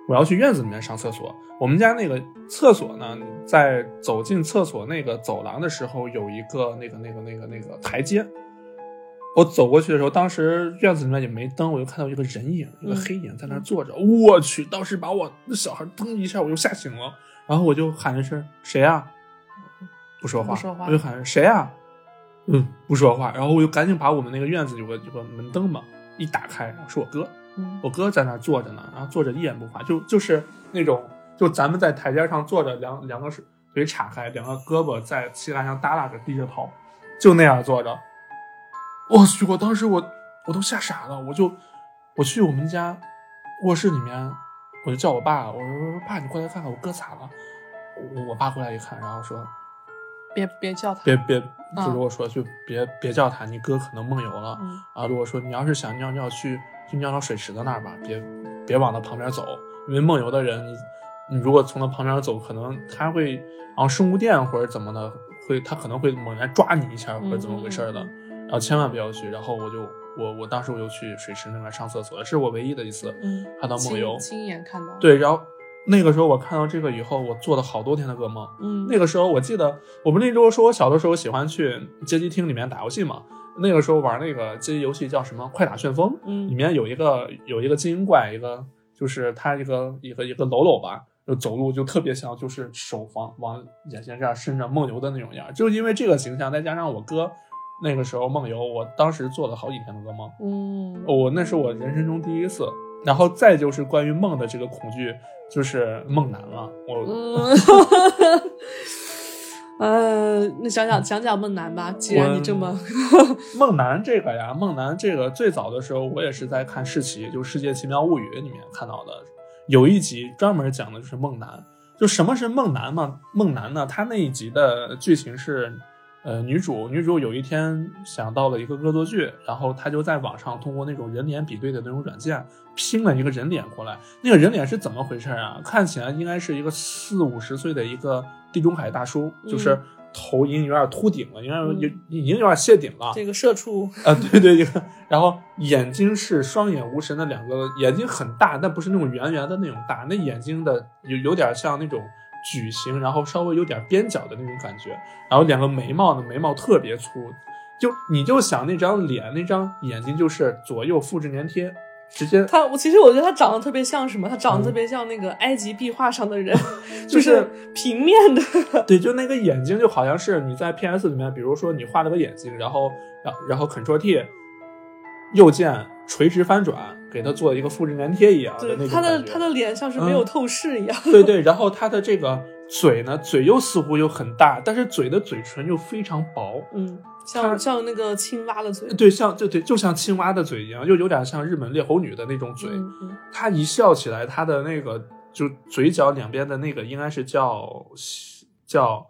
我要去院子里面上厕所。我们家那个厕所呢，在走进厕所那个走廊的时候，有一个那个那个那个那个台阶。我走过去的时候，当时院子里面也没灯，我就看到一个人影，一个嗯黑影在那儿坐着。我去，当时把我那小孩噔一下我就吓醒了，然后我就喊了一声：“谁呀、不说话。不说话我就喊：“谁啊、嗯，不说话。然后我就赶紧把我们那个院子有个有个门灯嘛，一打开，然后是我哥。嗯我哥在那儿坐着呢，然后坐着一言不发，就就是那种，就咱们在台阶上坐着，两两个腿岔开，两个胳膊在膝盖上耷拉着，低着头，就那样坐着。我去！我当时我我都吓傻了，我就我去我们家卧室里面，我就叫我爸，我说爸，你过来看看我哥咋了。我我爸过来一看，然后说别别叫他，别别，就如果说就别别叫他，你哥可能梦游了。嗯啊，如果说你要是想尿尿去去尿到水池子那儿吧，别别往他旁边走，因为梦游的人，你你如果从他旁边走，可能他会然后生物电或者怎么的，会他可能会猛然抓你一下或者怎么回事的，嗯然后千万不要去。然后我就我我当时我就去水池那边上厕所，这是我唯一的一次嗯，看到梦游亲。亲眼看到，，对，然后那个时候我看到这个以后，我做了好多天的噩梦。嗯，那个时候我记得，我不那时候说我小的时候喜欢去街机厅里面打游戏嘛。那个时候玩那个街机游戏叫什么《快打旋风》，嗯里嗯面有一个有一个精英怪，一个就是他一个一个一个喽喽吧，就走路就特别像就是手往往眼前这样伸着梦游的那种样儿。就因为这个形象，再加上我哥那个时候梦游，我当时做了好几天的噩梦。嗯，我那是我人生中第一次然后再就是关于梦的这个恐惧，就是梦男了。我嗯，(laughs) 呃，那讲讲讲讲梦男吧。既然你这么，梦男这个呀，梦男这个最早的时候，我也是在看世奇，就《世界奇妙物语》里面看到的，有一集专门讲的就是梦男。就什么是梦男嘛？梦男呢？他那一集的剧情是，呃，女主女主有一天想到了一个恶作剧，然后她就在网上通过那种人脸比对的那种软件拼了一个人脸过来。那个人脸是怎么回事啊？看起来应该是一个四五十岁的一个地中海大叔，就是头已经有点秃顶了，应该有有已经有点谢顶了。这个社畜，啊，对对，对，然后眼睛是双眼无神的两个，眼睛很大，但不是那种圆圆的那种大，那眼睛的有有点像那种矩形，然后稍微有点边角的那种感觉，然后两个眉毛呢，眉毛特别粗，就你就想那张脸，那张眼睛就是左右复制粘贴，直接他我其实我觉得他长得特别像什么？他长得特别像那个埃及壁画上的人，(laughs) 就是平面的。对，就那个眼睛就好像是你在 PS 里面，比如说你画了个眼睛，然后然然后 Ctrl T，右键垂直翻转，给他做一个复制粘贴一样的那种他的他的脸像是没有透视一样。对对，然后他的这个嘴呢，嘴又似乎又很大，但是嘴的嘴唇又非常薄，嗯，像像那个青蛙的嘴。对，像就对，就像青蛙的嘴一样，又有点像日本猎猴女的那种嘴。嗯嗯她一笑起来，他的那个就嘴角两边的那个应该是叫叫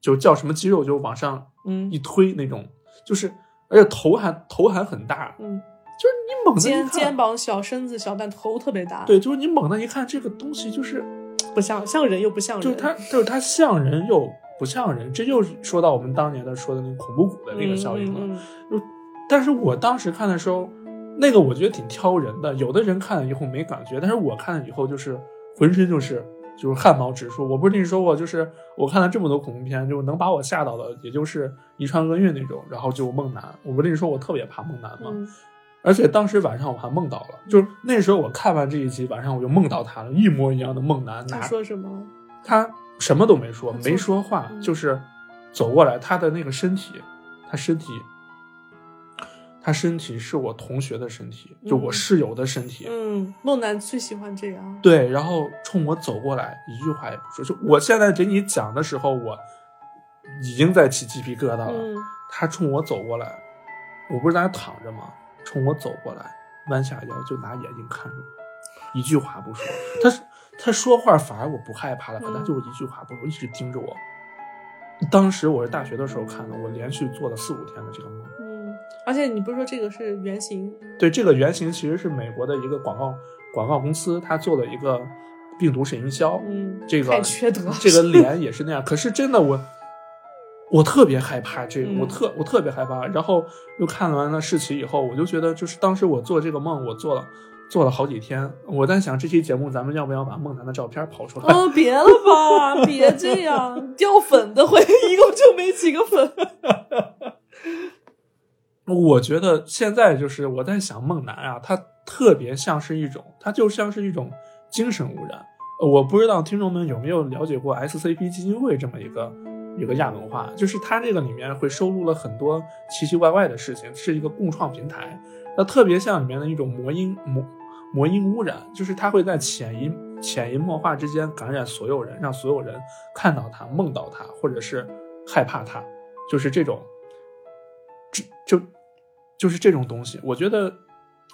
就叫什么肌肉，就往上嗯一推那种，就是而且头还头还很大，嗯，就是你猛的一肩看肩膀小，身子小，但头特别大。，对，就是你猛的一看这个东西就是。不像像人又不像人。就是它，就是它像人又不像人，这就是说到我们当年的说的那个恐怖谷的那个效应了。嗯嗯但是我当时看的时候，那个我觉得挺挑人的，有的人看了以后没感觉，但是我看了以后就是浑身就是就是汗毛直竖。我不是跟你说过，就是我看了这么多恐怖片，就能把我吓到的，也就是遗传厄运那种，然后就梦男。我不是跟你说我特别怕梦男吗？嗯而且当时晚上我还梦到了，就是那时候我看完这一集，晚上我就梦到他了，一模一样的梦男，他说什么？他什么都没说，没说话，嗯就是走过来，他的那个身体，他身体，他身体是我同学的身体，就我嗯室友的身体，嗯，梦男最喜欢这样。对，然后冲我走过来，一句话也不说。就我现在给你讲的时候，我已经在起鸡皮疙瘩了。嗯他冲我走过来，我不是在那躺着吗？冲我走过来，弯下腰就拿眼睛看着我，一句话不说。他他说话反而我不害怕了，可他嗯就是一句话不说，一直盯着我。当时我是大学的时候看的，我连续做了四五天的这个梦。嗯，而且你不是说这个是原型？对，这个原型其实是美国的一个广告广告公司，他做了一个病毒式营销。嗯，这个太缺德了。这个脸也是那样。可是真的我，我特别害怕这个，嗯我特我特别害怕。然后又看完了世奇以后，我就觉得，就是当时我做这个梦，我做了做了好几天。我在想，这期节目咱们要不要把梦楠的照片跑出来？哦，别了吧，别这样，掉粉的会一共就没几个粉。(laughs) 我觉得现在就是我在想梦楠啊，他特别像是一种，他就像是一种精神污染。呃我不知道听众们有没有了解过 SCP 基金会这么一个一个亚文化，就是它这个里面会收录了很多奇奇怪怪的事情，是一个共创平台。那特别像里面的一种魔音魔魔音污染，就是它会在潜移潜移默化之间感染所有人，让所有人看到它、梦到它，或者是害怕它，就是这种，就就就是这种东西。我觉得，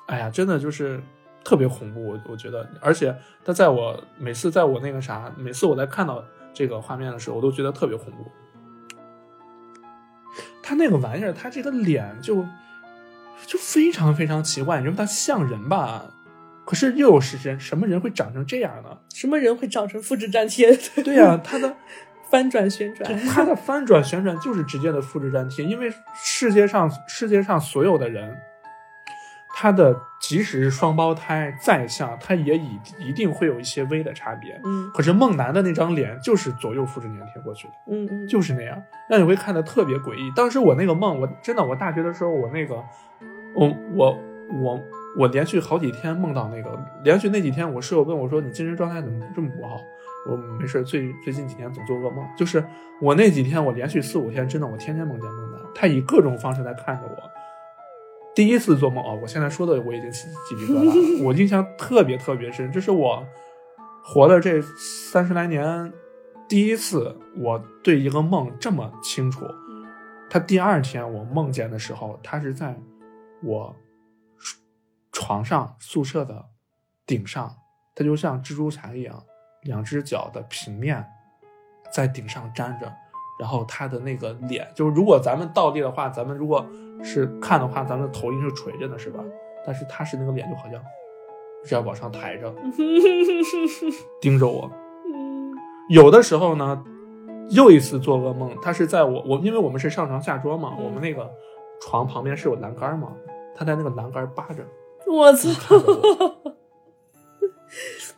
哎呀，真的就是特别恐怖。我我觉得，而且它在我每次在我那个啥，每次我在看到这个画面的时候，我都觉得特别恐怖。他那个玩意儿，他这个脸就就非常非常奇怪。你说他像人吧，可是又有是人，什么人会长成这样呢？什么人会长成复制粘贴？(laughs) 对呀、他的 (laughs) 翻转旋转。他的翻转旋转就是直接的复制粘贴，因为世界上世界上所有的人，他的即使是双胞胎再像，他也一一定会有一些微的差别。嗯可是梦楠的那张脸就是左右复制粘贴过去的，嗯嗯，就是那样，让你会看得特别诡异。当时我那个梦，我真的，我大学的时候，我那个，我我我我连续好几天梦到那个，连续那几天，我室友问我说：“你精神状态怎么这么不好？”我没事，最最近几天总做噩梦，就是我那几天，我连续四五天，真的，我天天梦见梦楠，他以各种方式在看着我，第一次做梦哦，我现在说的我已经起鸡皮疙瘩了，(laughs) 我印象特别特别深，这是我活了这三十来年第一次我对一个梦这么清楚。他第二天我梦见的时候，他是在我床上宿舍的顶上，他就像蜘蛛侠一样，两只脚的平面在顶上粘着，然后他的那个脸，就是如果咱们倒立的话，咱们如果是看的话，咱们的头应是垂着的，是吧？但是他是那个脸就好像是要往上抬着，(laughs) 盯着我。有的时候呢，又一次做噩梦，他是在我我因为我们是上床下桌嘛，我们那个床旁边是有栏杆嘛，他在那个栏杆扒着，我操！(laughs)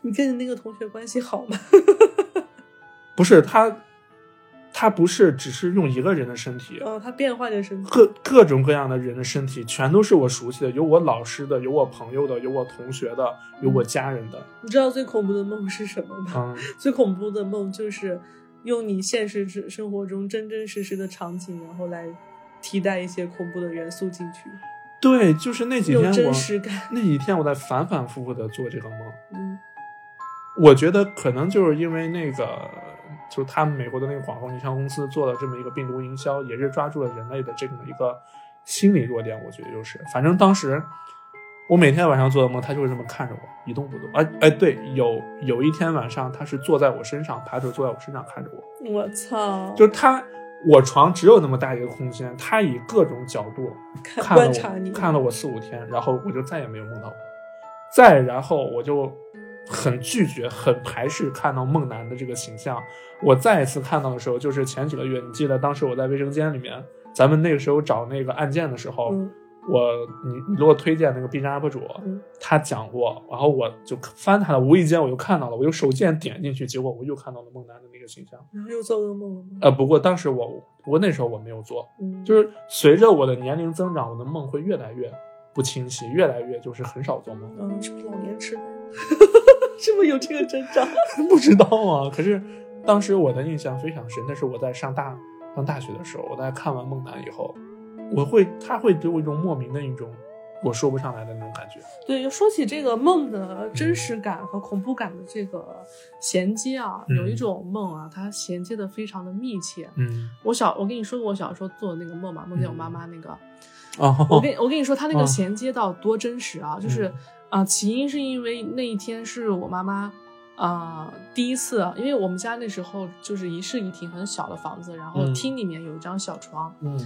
你跟你那个同学关系好吗？(laughs) 不是他，他不是只是用一个人的身体，哦，它变换着身体。各各种各样的人的身体，全都是我熟悉的，有我老师的，有我朋友的，有我同学的，有我家人的。你知道最恐怖的梦是什么吗？嗯，(laughs) 最恐怖的梦就是用你现实之生活中真真实实的场景，然后来替代一些恐怖的元素进去，对，就是那几天真我实感。(laughs) 那几天我在反反复复的做这个梦。嗯我觉得可能就是因为那个，就是他们美国的那个广告营销公司做了这么一个病毒营销，也是抓住了人类的这么一个心理弱点。我觉得就是，反正当时我每天晚上做的梦，他就是这么看着我，一动不动。哎哎，对，有有一天晚上，他是坐在我身上，爬着坐在我身上看着我，我操！就是他。我床只有那么大一个空间，他以各种角度看看了观察你我，看了我四五天，然后我就再也没有梦到过。再然后我就很拒绝、很排斥看到梦男的这个形象。我再一次看到的时候，就是前几个月，你记得当时我在卫生间里面，咱们那个时候找那个案件的时候，嗯我你你给我推荐那个 B 站 UP 主，嗯他讲过，然后我就翻他的，无意间我又看到了，我用手贱点进去，结果我又看到了梦男的那个形象。然后又做噩梦了吗？呃，不过当时我，不过那时候我没有做，嗯，就是随着我的年龄增长，我的梦会越来越不清晰，越来越就是很少做梦。嗯，是不是老年痴呆？是不是有这个征兆？不知道啊，可是当时我的印象非常深，那是我在上大上大学的时候，我在看完《梦男》以后，我会他会给我一种莫名的一种我说不上来的那种感觉。对，说起这个梦的真实感和恐怖感的这个衔接啊，嗯有一种梦啊，它衔接的非常的密切。嗯，我小，我跟你说过，我小时候做的那个梦嘛，梦见我妈妈那个，哦，我跟我跟你说，它那哦个衔接到多真实啊！就是嗯啊、起因是因为那一天是我妈妈啊、第一次，因为我们家那时候就是一室一厅很小的房子，然后嗯厅里面有一张小床，嗯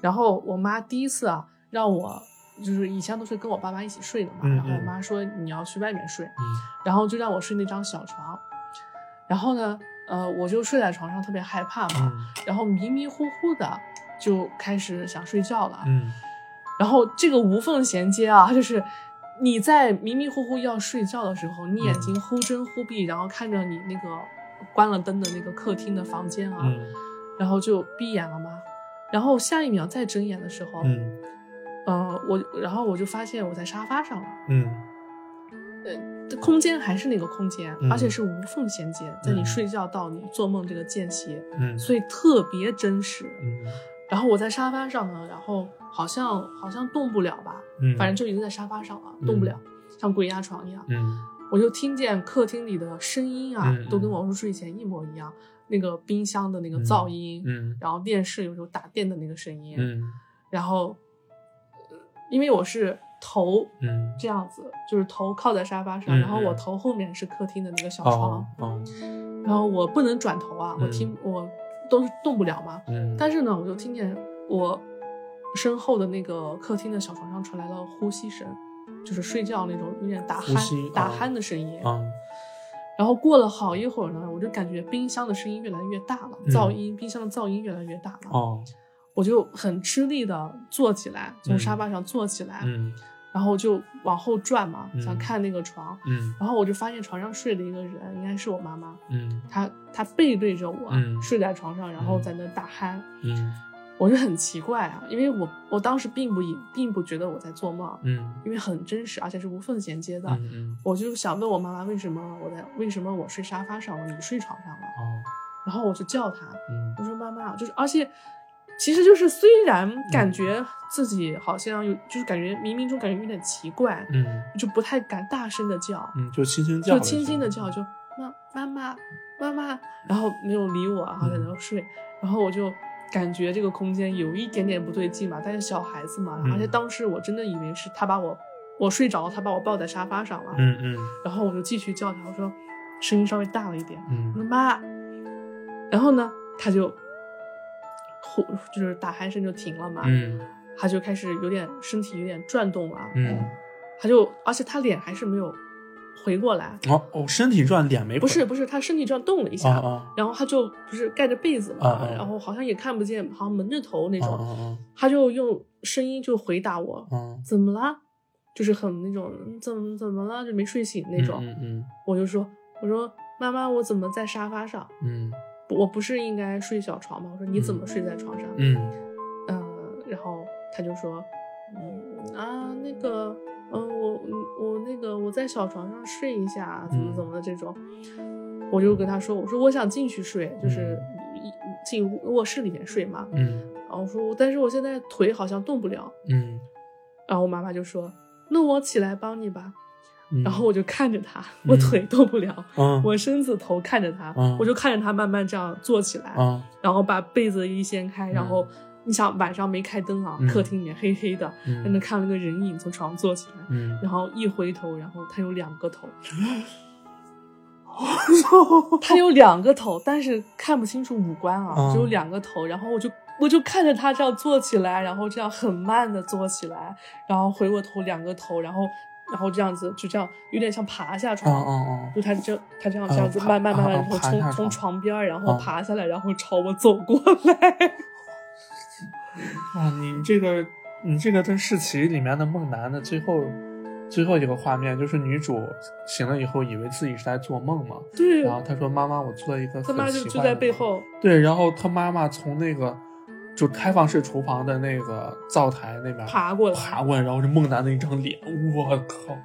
然后我妈第一次啊让我。就是以前都是跟我爸妈一起睡的嘛，嗯然后我嗯妈说你要去外面睡，嗯然后就让我睡那张小床，然后呢，呃，我就睡在床上特别害怕嘛，嗯然后迷迷糊糊的就开始想睡觉了，嗯然后这个无缝衔接啊，就是你在迷迷糊糊要睡觉的时候，你眼睛忽睁忽闭，然后看着你那个关了灯的那个客厅的房间啊，嗯。然后就闭眼了嘛，然后下一秒再睁眼的时候，嗯。呃，我然后我就发现我在沙发上了。嗯。空间还是那个空间，嗯而且是无缝衔接，在你嗯。睡觉到你做梦这个间隙，嗯。所以特别真实。嗯然后我在沙发上呢，然后好像好像动不了吧，嗯，反正就已经在沙发上了，嗯动不了，像鬼压床一样。嗯我就听见客厅里的声音啊，嗯都跟我入睡前一模一样，那个冰箱的那个噪音，嗯然后电视有时候打电的那个声音，嗯然后，呃因为我是头嗯这样子，就是头靠在沙发上，嗯然后我嗯头后面是客厅的那个小床，哦哦然后我不能转头啊，我嗯听我都是动不了嘛。嗯，但是呢，我就听见我身后的那个客厅的小床上传来了呼吸声，就是睡觉那种有点打鼾、打啊鼾的声音。啊然后过了好一会儿呢，我就感觉冰箱的声音越来越大了，嗯噪音，冰箱的噪音越来越大了。哦我就很吃力的坐起来，从嗯沙发上坐起来，嗯然后就往后转嘛，嗯。想看那个床。嗯。然后我就发现床上睡了一个人，应该是我妈妈，嗯。她她背对着我、嗯。睡在床上，然后在那打鼾。嗯。我就很奇怪啊，因为我我当时并不以并不觉得我在做梦，嗯。因为很真实，而且是无缝衔接的。我就想问我妈妈为什么我在为什么我睡沙发上了，你睡床上了？哦。然后我就叫她，嗯。我说妈妈，就是而且其实就是虽然感觉自己好像有，就是感觉冥冥中感觉有点奇怪，嗯。就不太敢大声的叫，嗯，就轻轻叫，就轻轻的叫，，就妈妈妈妈妈，然后没有理我，然后在那睡，然后我就感觉这个空间有一点点不对劲嘛，但是小孩子嘛，而且嗯。当时我真的以为是他把我我睡着，他把我抱在沙发上了，嗯嗯。然后我就继续叫他，我说声音稍微大了一点，我说嗯妈，然后呢，他就呼 (laughs) 就是打鼾声就停了嘛，嗯他就开始有点身体有点转动了，嗯，他就而且他脸还是没有回过来，哦哦，身体转，脸没回不是不是，他身体转动了一下，啊啊然后他就不是盖着被子嘛，啊啊然后好像也看不见，好像蒙着头那啊种，啊他就用声音就回答我，啊啊，怎么啦？就是很那种嗯怎么怎么了，就没睡醒那种。嗯嗯我就说我说妈妈，我怎么在沙发上？嗯不我不是应该睡小床吗？我说你怎么睡在床上？嗯嗯、然后他就说，嗯啊那个，嗯、我我那个我在小床上睡一下，怎么嗯怎么的这种，我就跟他说，我说我想进去睡，就是一进卧室里面睡嘛。嗯然后我说，但是我现在腿好像动不了。嗯然后我妈妈就说，那我起来帮你吧。嗯，然后我就看着他，我腿动不了，嗯我身子头看着他，嗯我就看着他慢慢这样坐起来，啊然后把被子一掀开，然后你想晚上没开灯啊，嗯客厅里面黑黑的，在那嗯看了个人影从床上坐起来，嗯，然后一回头，然后他有两个头，(laughs) 他有两个头，但是看不清楚五官啊，嗯只有两个头，然后我就我就看着他这样坐起来，然后这样很慢的坐起来，然后回过头两个头，然后然后这样子就这样有点像爬下啊床。啊啊，就他这他这样啊这样子慢慢慢慢，啊然后从从床床边儿，然后啊爬下来，然后朝我走过来。(laughs) 哇，你这个你这个跟世奇里面的梦男的最后最后一个画面，就是女主醒了以后以为自己是在做梦嘛，对，然后她说妈妈，我做了一个他妈很就就在奇怪的梦背后，对，然后她妈妈从那个就开放式厨房的那个灶台那边爬过来爬过来，然后是梦楠的一张脸，我靠，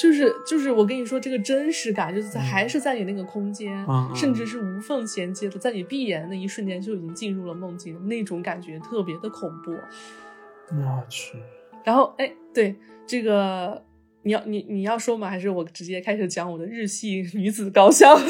就是就是我跟你说，这个真实感就是在、还是在你那个空间，嗯嗯甚至是无缝衔接的，在你闭眼的那一瞬间就已经进入了梦境，那种感觉特别的恐怖。我去，然后哎，对这个。你要你你要说吗？还是我直接开始讲我的日系女子高校？(laughs)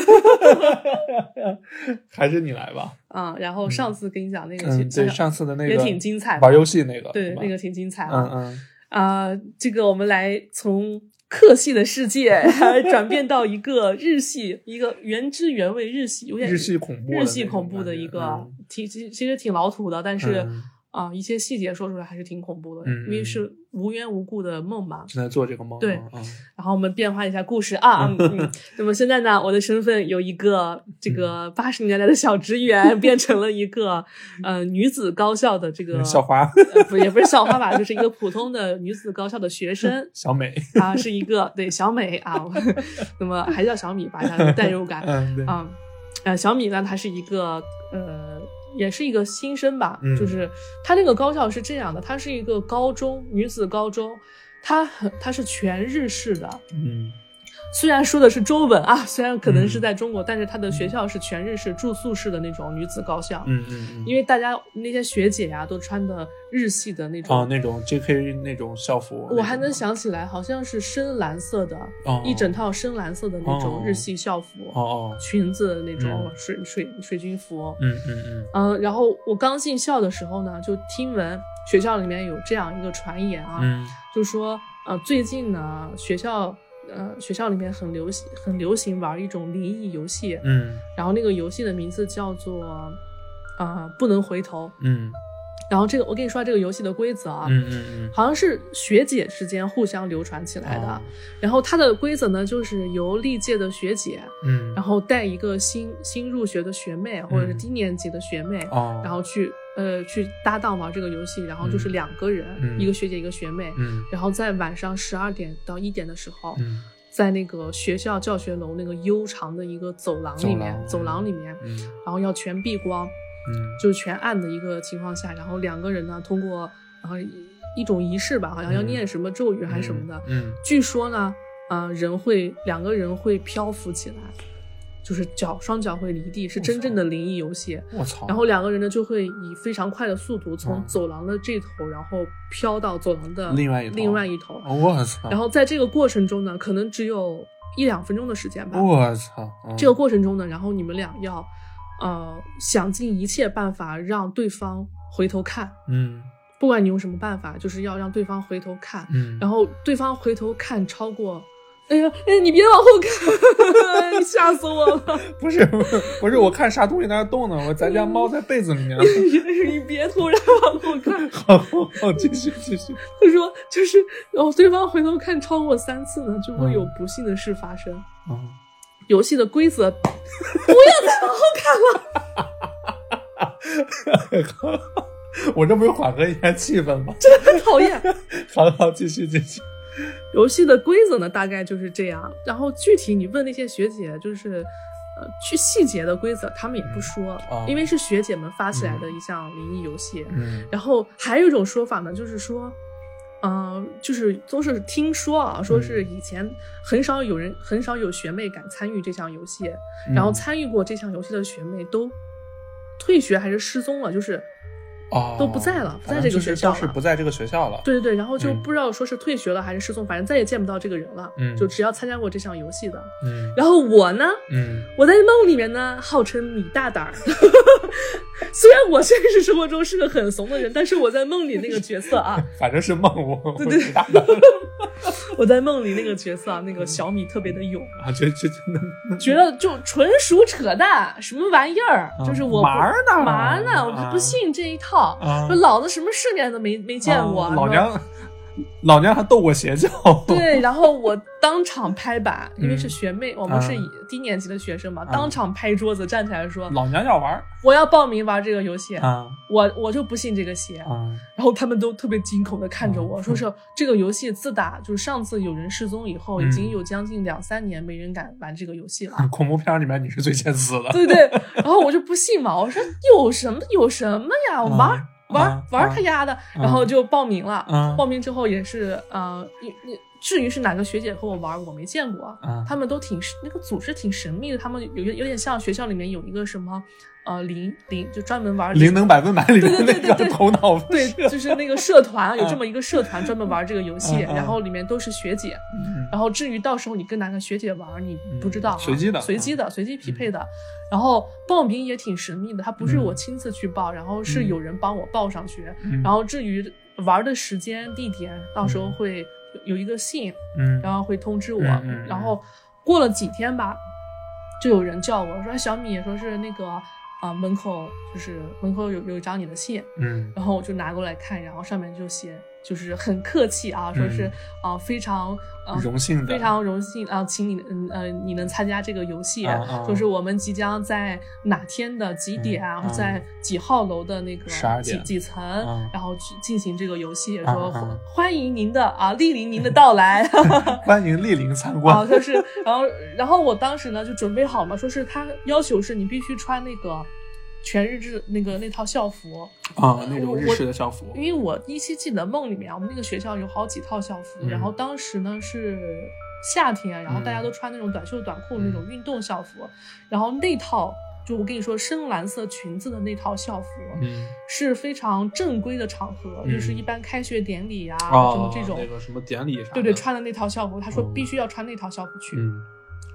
还是你来吧。啊、然后上次跟你讲那个，嗯，对，上次的那个也挺精彩玩游戏那个，对那个挺精彩的。嗯嗯啊、这个我们来从客系的世界 (laughs) 转变到一个日系，一个原汁原味日系，有点日系恐怖的日系恐怖的一个挺其其实挺老土的，但是啊、嗯一些细节说出来还是挺恐怖的，因为是无缘无故的梦吧。正在做这个梦，对嗯然后我们变化一下故事啊，嗯 (laughs) 嗯，那么现在呢，我的身份由一个这个嗯八十年代的小职员变成了一个呃女子高校的这个嗯校花也不是校花吧，就是一个普通的女子高校的学生 (laughs) 小美，啊，是一个对小美啊，(laughs) 那么还叫小米吧，它的代入感嗯对，啊。呃，小米呢，她是一个呃，也是一个新生吧，嗯。就是他那个高校是这样的，它是一个高中女子高中，它很它是全日式的，嗯虽然说的是中文啊，(laughs) 虽然可能是嗯在中国，但是他的学校是全日式住宿式的那种女子高校，嗯嗯嗯，因为大家那些学姐呀、都穿的日系的那种哦那种 J.K. 那种校服，我还能想起来，好像是深蓝色的，哦一整套深蓝色的那种哦日系校服，哦哦，裙子那种嗯水、水水军服。嗯嗯嗯嗯、然后我刚进校的时候呢，就听闻学校里面有这样一个传言啊，嗯就说呃最近呢学校呃学校里面很流行很流行玩一种灵异游戏，嗯。然后那个游戏的名字叫做呃不能回头。嗯。然后这个我跟你说下这个游戏的规则啊，嗯嗯嗯，好像是学姐之间互相流传起来的。哦。然后它的规则呢，就是由历届的学姐，嗯，然后带一个新新入学的学妹或者是低年级的学妹，哦，然后去呃去搭档玩这个游戏，然后就是两个人，嗯一个学姐一个学妹，嗯然后在晚上十二点到一点的时候，嗯在那个学校教学楼那个悠长的一个走廊里面，走廊里面，嗯然后要全避光，嗯就是全暗的一个情况下，然后两个人呢通过然后一种仪式吧，好像要嗯念什么咒语还是什么的，嗯据说呢，呃，人会两个人会漂浮起来，就是脚双脚会离地，是真正的灵异游戏。我操！然后两个人呢就会以非常快的速度从嗯走廊的这头，然后飘到走廊的另外一头另外一头。我操！然后在这个过程中呢，可能只有一两分钟的时间吧。我操！嗯这个过程中呢，然后你们俩要，呃，想尽一切办法让对方回头看，嗯不管你用什么办法，就是要让对方回头看。嗯，然后对方回头看超过，哎呀，哎，你别往后看，(laughs) 你吓死我了！(laughs) 不是不是，我看啥东西在那动呢？我咱家猫在被子里面。(laughs) 你别突然往后看。好好好，继续继续。他说，就是，然后对方回头看超过三次呢，就会有不幸的事发生。嗯，游戏的规则，不要再往后看了，我这不是缓和一下气氛吗？真的很讨厌。好好，继续继续。(laughs) 游戏的规则呢，大概就是这样。然后具体你问那些学姐，就是呃，去细节的规则，他们也不说，哦因为是学姐们发起来的一项灵异游戏。嗯然后还有一种说法呢，就是说，嗯、就是都是听说啊，说是以前很少有人，很少有学妹敢参与这项游戏，嗯然后参与过这项游戏的学妹都退学还是失踪了，就是哦都不在了不在这个学校了不在这个学校了。对对对，然后就嗯不知道说是退学了还是失踪，反正再也见不到这个人了。嗯就只要参加过这项游戏的。嗯然后我呢，嗯我在梦里面呢，号称米大胆儿。(laughs) 虽然我现实生活中是个很怂的人，但是我在梦里那个角色啊，(laughs) 反正是梦我。对对 (laughs) 我在梦里那个角色啊，那个小米特别的勇，啊，这这这能觉得就纯属扯淡，什么玩意儿？啊就是我玩呢嘛儿呢？我啊不信这一套。啊。说老子什么世面都没没见过，啊老娘老娘还斗过邪教。对，(laughs) 然后我当场拍板，因为是嗯学妹，我们是啊。以低年级的学生嘛，啊。当场拍桌子站起来说老娘要玩：“我要报名玩这个游戏，啊。我我就不信这个邪。啊。然后他们都特别惊恐的看着我，嗯。说是这个游戏自打就是上次有人失踪以后，嗯。已经有将近两三年没人敢玩这个游戏了。(laughs) 恐怖片里面你是最先死的。对对，然后我就不信嘛，我说有什么有什么呀，我玩儿玩啊玩他丫的，然后就报名了。啊报名之后也是，呃，至于是哪个学姐和我玩，我没见过，啊他们都挺那个组织挺神秘的，他们有有点像学校里面有一个什么，呃，灵灵就专门玩儿灵能百分百里面那个对对头脑对，就是那个社团有这么一个社团专门玩这个游戏，然后里面都是学姐。嗯然后至于到时候你跟哪个学姐玩，你不知道随机的随机的，随机匹配的。然后报名也挺神秘的，他不是嗯我亲自去报，然后是嗯有人帮我报上去。嗯然后至于玩的时间、地点，到时候会有有一个信，嗯然后会通知我。然后过了几天吧，就有人叫我说小米，说是那个啊、门口就是门口有有一张你的信，嗯。然后我就拿过来看，然后上面就写，就是很客气啊，说是啊、非常啊、荣幸的。非常荣幸啊，请你嗯呃你能参加这个游戏，啊啊。说是我们即将在哪天的几点，啊嗯在几号楼的那个12几几层，嗯然后去进行这个游戏，啊说、啊。欢迎您的啊莅临您的到来。(laughs) 欢迎莅临参啊，观。说是，然后，然后我当时呢就准备好嘛，说是他要求是你必须穿那个全日制那个那套校服，啊，那种日式的校服。因为我依稀记得梦里面，我们那个学校有好几套校服，嗯然后当时呢是夏天，然后大家嗯。都穿那种短袖短裤那种运动校服，然后那套就我跟你说深蓝色裙子的那套校服。嗯，是非常正规的场合，嗯就是一般开学典礼呀、哦什么这种，那个什么典礼啥的，对对，穿的那套校服，他说嗯。必须要穿那套校服去，嗯，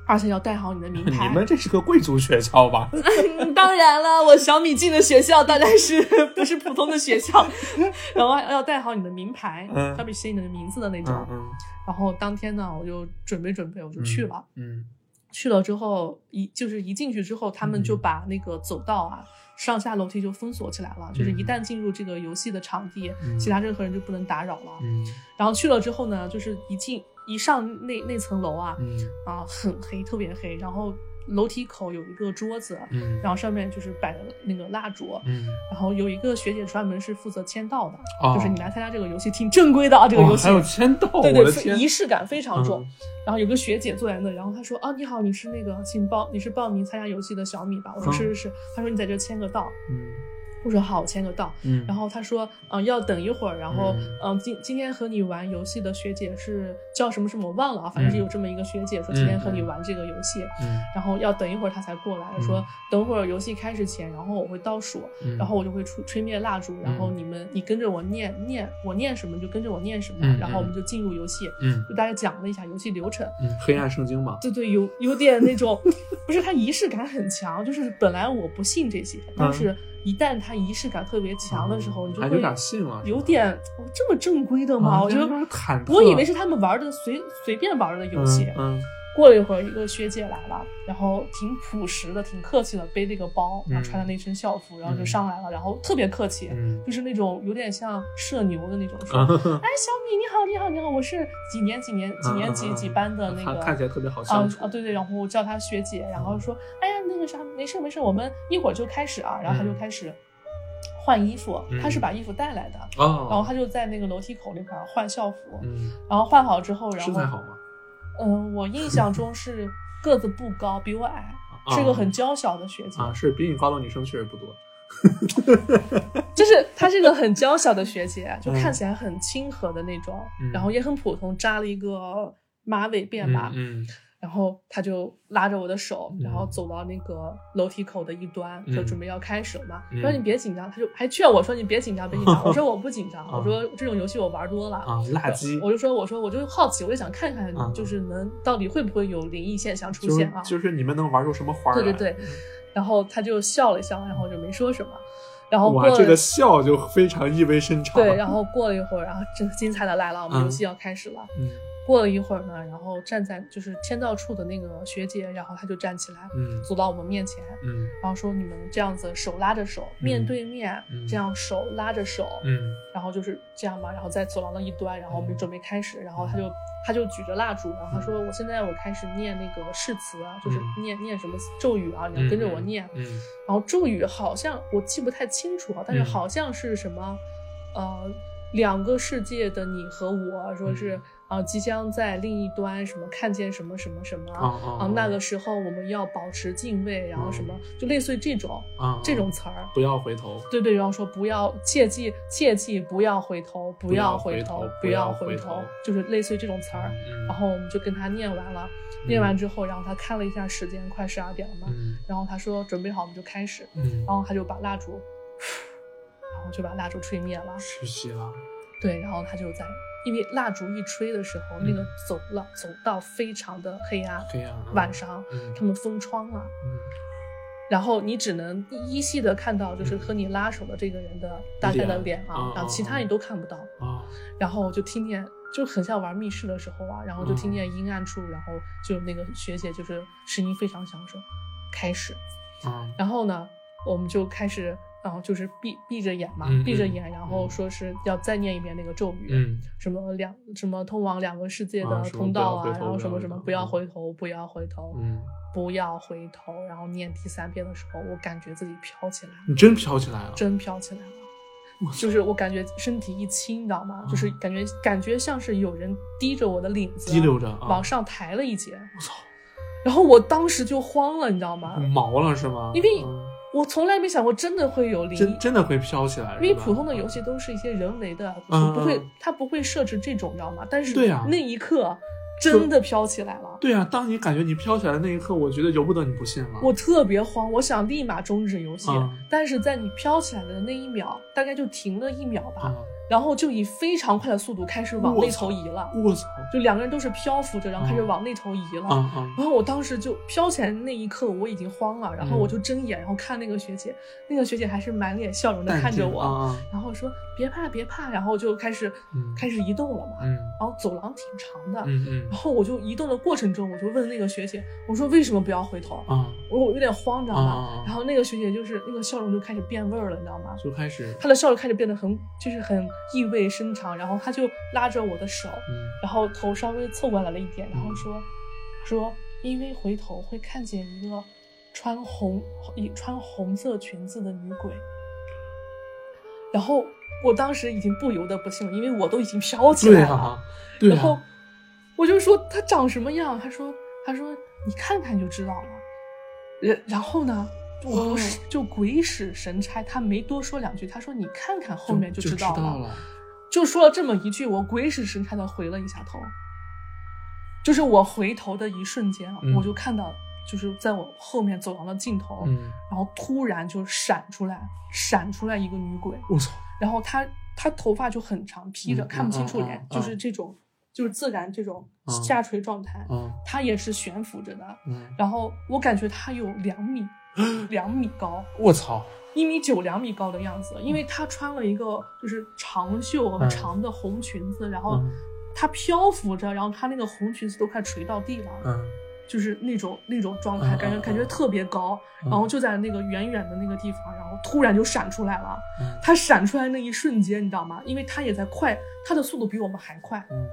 而且要带好你的名牌。你们这是个贵族学校吧？(laughs) 嗯当然了，我小米进的学校当然是不是普通的学校，(laughs) 然后要带好你的名牌，嗯上面写你的名字的那种。嗯嗯，然后当天呢，我就准备准备，我就去了。嗯去了之后，一就是一进去之后，他们就嗯把那个走道啊、上下楼梯就封锁起来了，就是一嗯旦进入这个游戏的场地，嗯其他任何人就不能打扰了。嗯然后去了之后呢，就是一进一上那那层楼啊，嗯啊很黑，特别黑，然后楼梯口有一个桌子，嗯然后上面就是摆了那个蜡烛，嗯，然后有一个学姐专门是负责签到的，哦就是你来参加这个游戏挺正规的啊，这个游戏。哦还有签到，对对，仪式感非常重。嗯然后有个学姐坐在那，然后她说：“啊，你好，你是那个请报你是报名参加游戏的小米吧？”我说：“嗯是是是。”她说：“你在这签个到。嗯”我说好，我签个到。嗯，然后他说，嗯、要等一会儿。然后，嗯。嗯、今今天和你玩游戏的学姐是叫什么什么，我忘了啊，反正是有这么一个学姐说今天和你玩这个游戏，嗯。然后要等一会儿她才过来，嗯。说等会儿游戏开始前，然后我会倒数，嗯，然后我就会吹吹灭蜡烛，然后你们你跟着我念念，我念什么就跟着我念什么，嗯然后我们就进入游戏，嗯。就大概讲了一下游戏流程。嗯，黑暗圣经嘛，对对，有有点那种，(laughs) 不是它仪式感很强，就是本来我不信这些，但是一旦它仪式感特别强的时候，你就会有点信了，有点哦这么正规的吗？啊我觉得我以为是他们玩的随随便玩的游戏。嗯过了一会儿，一个学姐来了，然后挺朴实的，挺客气的，背那个包，然后穿的那身校服，然后就上来了，然后特别客气，嗯。就是那种有点像社牛的那种说，小米你好，你好，你好，我是几年几年几年级几班的那个，(laughs) 看起来特别好啊相处。啊，对对，然后我叫她学姐，然后说，哎呀，那个啥，没事没事，我们一会儿就开始啊，然后她就开始换衣服，嗯。她是把衣服带来的，哦，然后她就在那个楼梯口那块换校服，嗯，然后换好之后，然后身材好吗？嗯，我印象中是个子不高，比我矮，啊是个很娇小的学姐，啊，是比你高的女生确实不多，就是她是个很娇小的学姐，就嗯看起来很亲和的那种，嗯然后也很普通，扎了一个马尾辫吧，嗯然后他就拉着我的手，嗯然后走到那个楼梯口的一端，就嗯准备要开始了嘛。嗯说你别紧张，他就还劝我说你别紧张，别紧张。我说我不紧张，(laughs) 啊我说这种游戏我玩多了。啊，垃圾，我就说，我说我就好奇，我就想看看啊，就是能到底会不会有灵异现象出现啊？就是你们能玩出什么花儿来？对对对，然后他就笑了笑，然后就没说什么。然后过这个笑就非常意味深长。对，然后过了一会儿，然后这精彩的来了，我们嗯游戏要开始了。嗯过了一会儿呢，然后站在就是签到处的那个学姐，然后她就站起来，嗯走到我们面前，嗯然后说：“你们这样子手拉着手，面对面，嗯这样手拉着手，嗯然后就是这样嘛，然后在走廊的一端，然后我们就准备开始，然后她就她就举着蜡烛，然后她说：我现在我开始念那个誓词啊，就是嗯念念什么咒语啊，你要跟着我念。嗯然后咒语好像我记不太清楚啊，但是嗯好像是什么，呃，两个世界的你和我，说是嗯啊、即将在另一端什么看见什么什么什么啊那个时候我们要保持敬畏，然后什么就类似于这种啊这种词儿。不要回头。对对，然后说不要切记切记不要回头，不要回头，不要回头，就是类似于这种词儿。嗯然后我们就跟他念完了，念完之后，然后他看了一下时间，快十二点了嘛，嗯然后他说准备好，我们就开始，嗯然后他就把蜡烛，然后就把蜡烛吹灭了。实习了。对，然后他就在，因为蜡烛一吹的时候，那个嗯。走廊走道非常的黑暗，黑暗啊晚上嗯他们封窗了。嗯。然后你只能依稀的看到，就是和你拉手的这个人的大概的脸脸啊，啊然后其他你都看不到。啊然后就听见，就很像玩密室的时候啊，然后就听嗯。见阴暗处，然后就那个学姐就是声音非常响声开始，啊然后呢，我们就开始，然后就是闭闭着眼嘛，闭着眼，然后说是要再念一遍那个咒语，嗯什么两什么通往两个世界的通道啊，然后什么什么不要回头，不要回头，嗯，不要回头，然后念第三遍的时候，我感觉自己飘起来了。你真飘起来了。真飘起来了。就是我感觉身体一轻，你知道吗？啊就是感觉感觉像是有人提着我的领子，滴溜着啊往上抬了一截，我操，然后我当时就慌了，你知道吗？毛了是吗？因为嗯我从来没想过真的会有灵异真，真的会飘起来，因为普通的游戏都是一些人为的，嗯不会嗯，它不会设置这种，你知道吗？但是那一刻真的飘起来了。对啊，当你感觉你飘起来的那一刻，我觉得由不得你不信了。我特别慌，我想立马终止游戏，嗯但是在你飘起来的那一秒，大概就停了一秒吧，啊，然后就以非常快的速度开始往那头移了，我操就两个人都是漂浮着，然后开始嗯。往那头移了。然后我当时就飘起来的那一刻，我已经慌了，然后嗯。我就睁眼，然后看那个学姐，那个学姐还是满脸笑容的看着我，然后说别怕别怕，然后就开始、嗯。开始移动了嘛，嗯。然后走廊挺长的，然后我就移动的过程中，我就问那个学姐，我说为什么不要回头？啊，我我有点慌，你知道然后那个学姐就是那个笑容就开始变味儿了，你知道吗？就开始她的笑容开始变得很就是很意味深长，然后他就拉着我的手，嗯。然后头稍微凑过来了一点，然后说说因为回头会看见一个穿红一穿红色裙子的女鬼，然后我当时已经不由得不信了，因为我都已经飘起来了，对啊对然后啊，我就说她长什么样，他说他说你看看就知道了，然然后呢，我不是哦就鬼使神差，他没多说两句，他说你看看后面就知道了。就说了这么一句，我鬼使神差的回了一下头，就是我回头的一瞬间，嗯我就看到，就是在我后面走廊的尽头，嗯，然后突然就闪出来，闪出来一个女鬼，我操，然后她她头发就很长，披着、嗯看不清楚嗯脸，嗯就是这种，就是自然这种嗯下垂状态，嗯。她也是悬浮着的，嗯，然后我感觉她有两米，两米高。我操，一米九、两米高的样子，因为她穿了一个就是长袖和长的红裙子，然后嗯她漂浮着，然后她那个红裙子都快垂到地了，嗯就是那种那种状态，感觉感觉嗯特别高，嗯然后就在那个远远的那个地方，然后突然就闪出来了。嗯它闪出来那一瞬间，你知道吗？因为她也在快，她的速度比我们还快，嗯，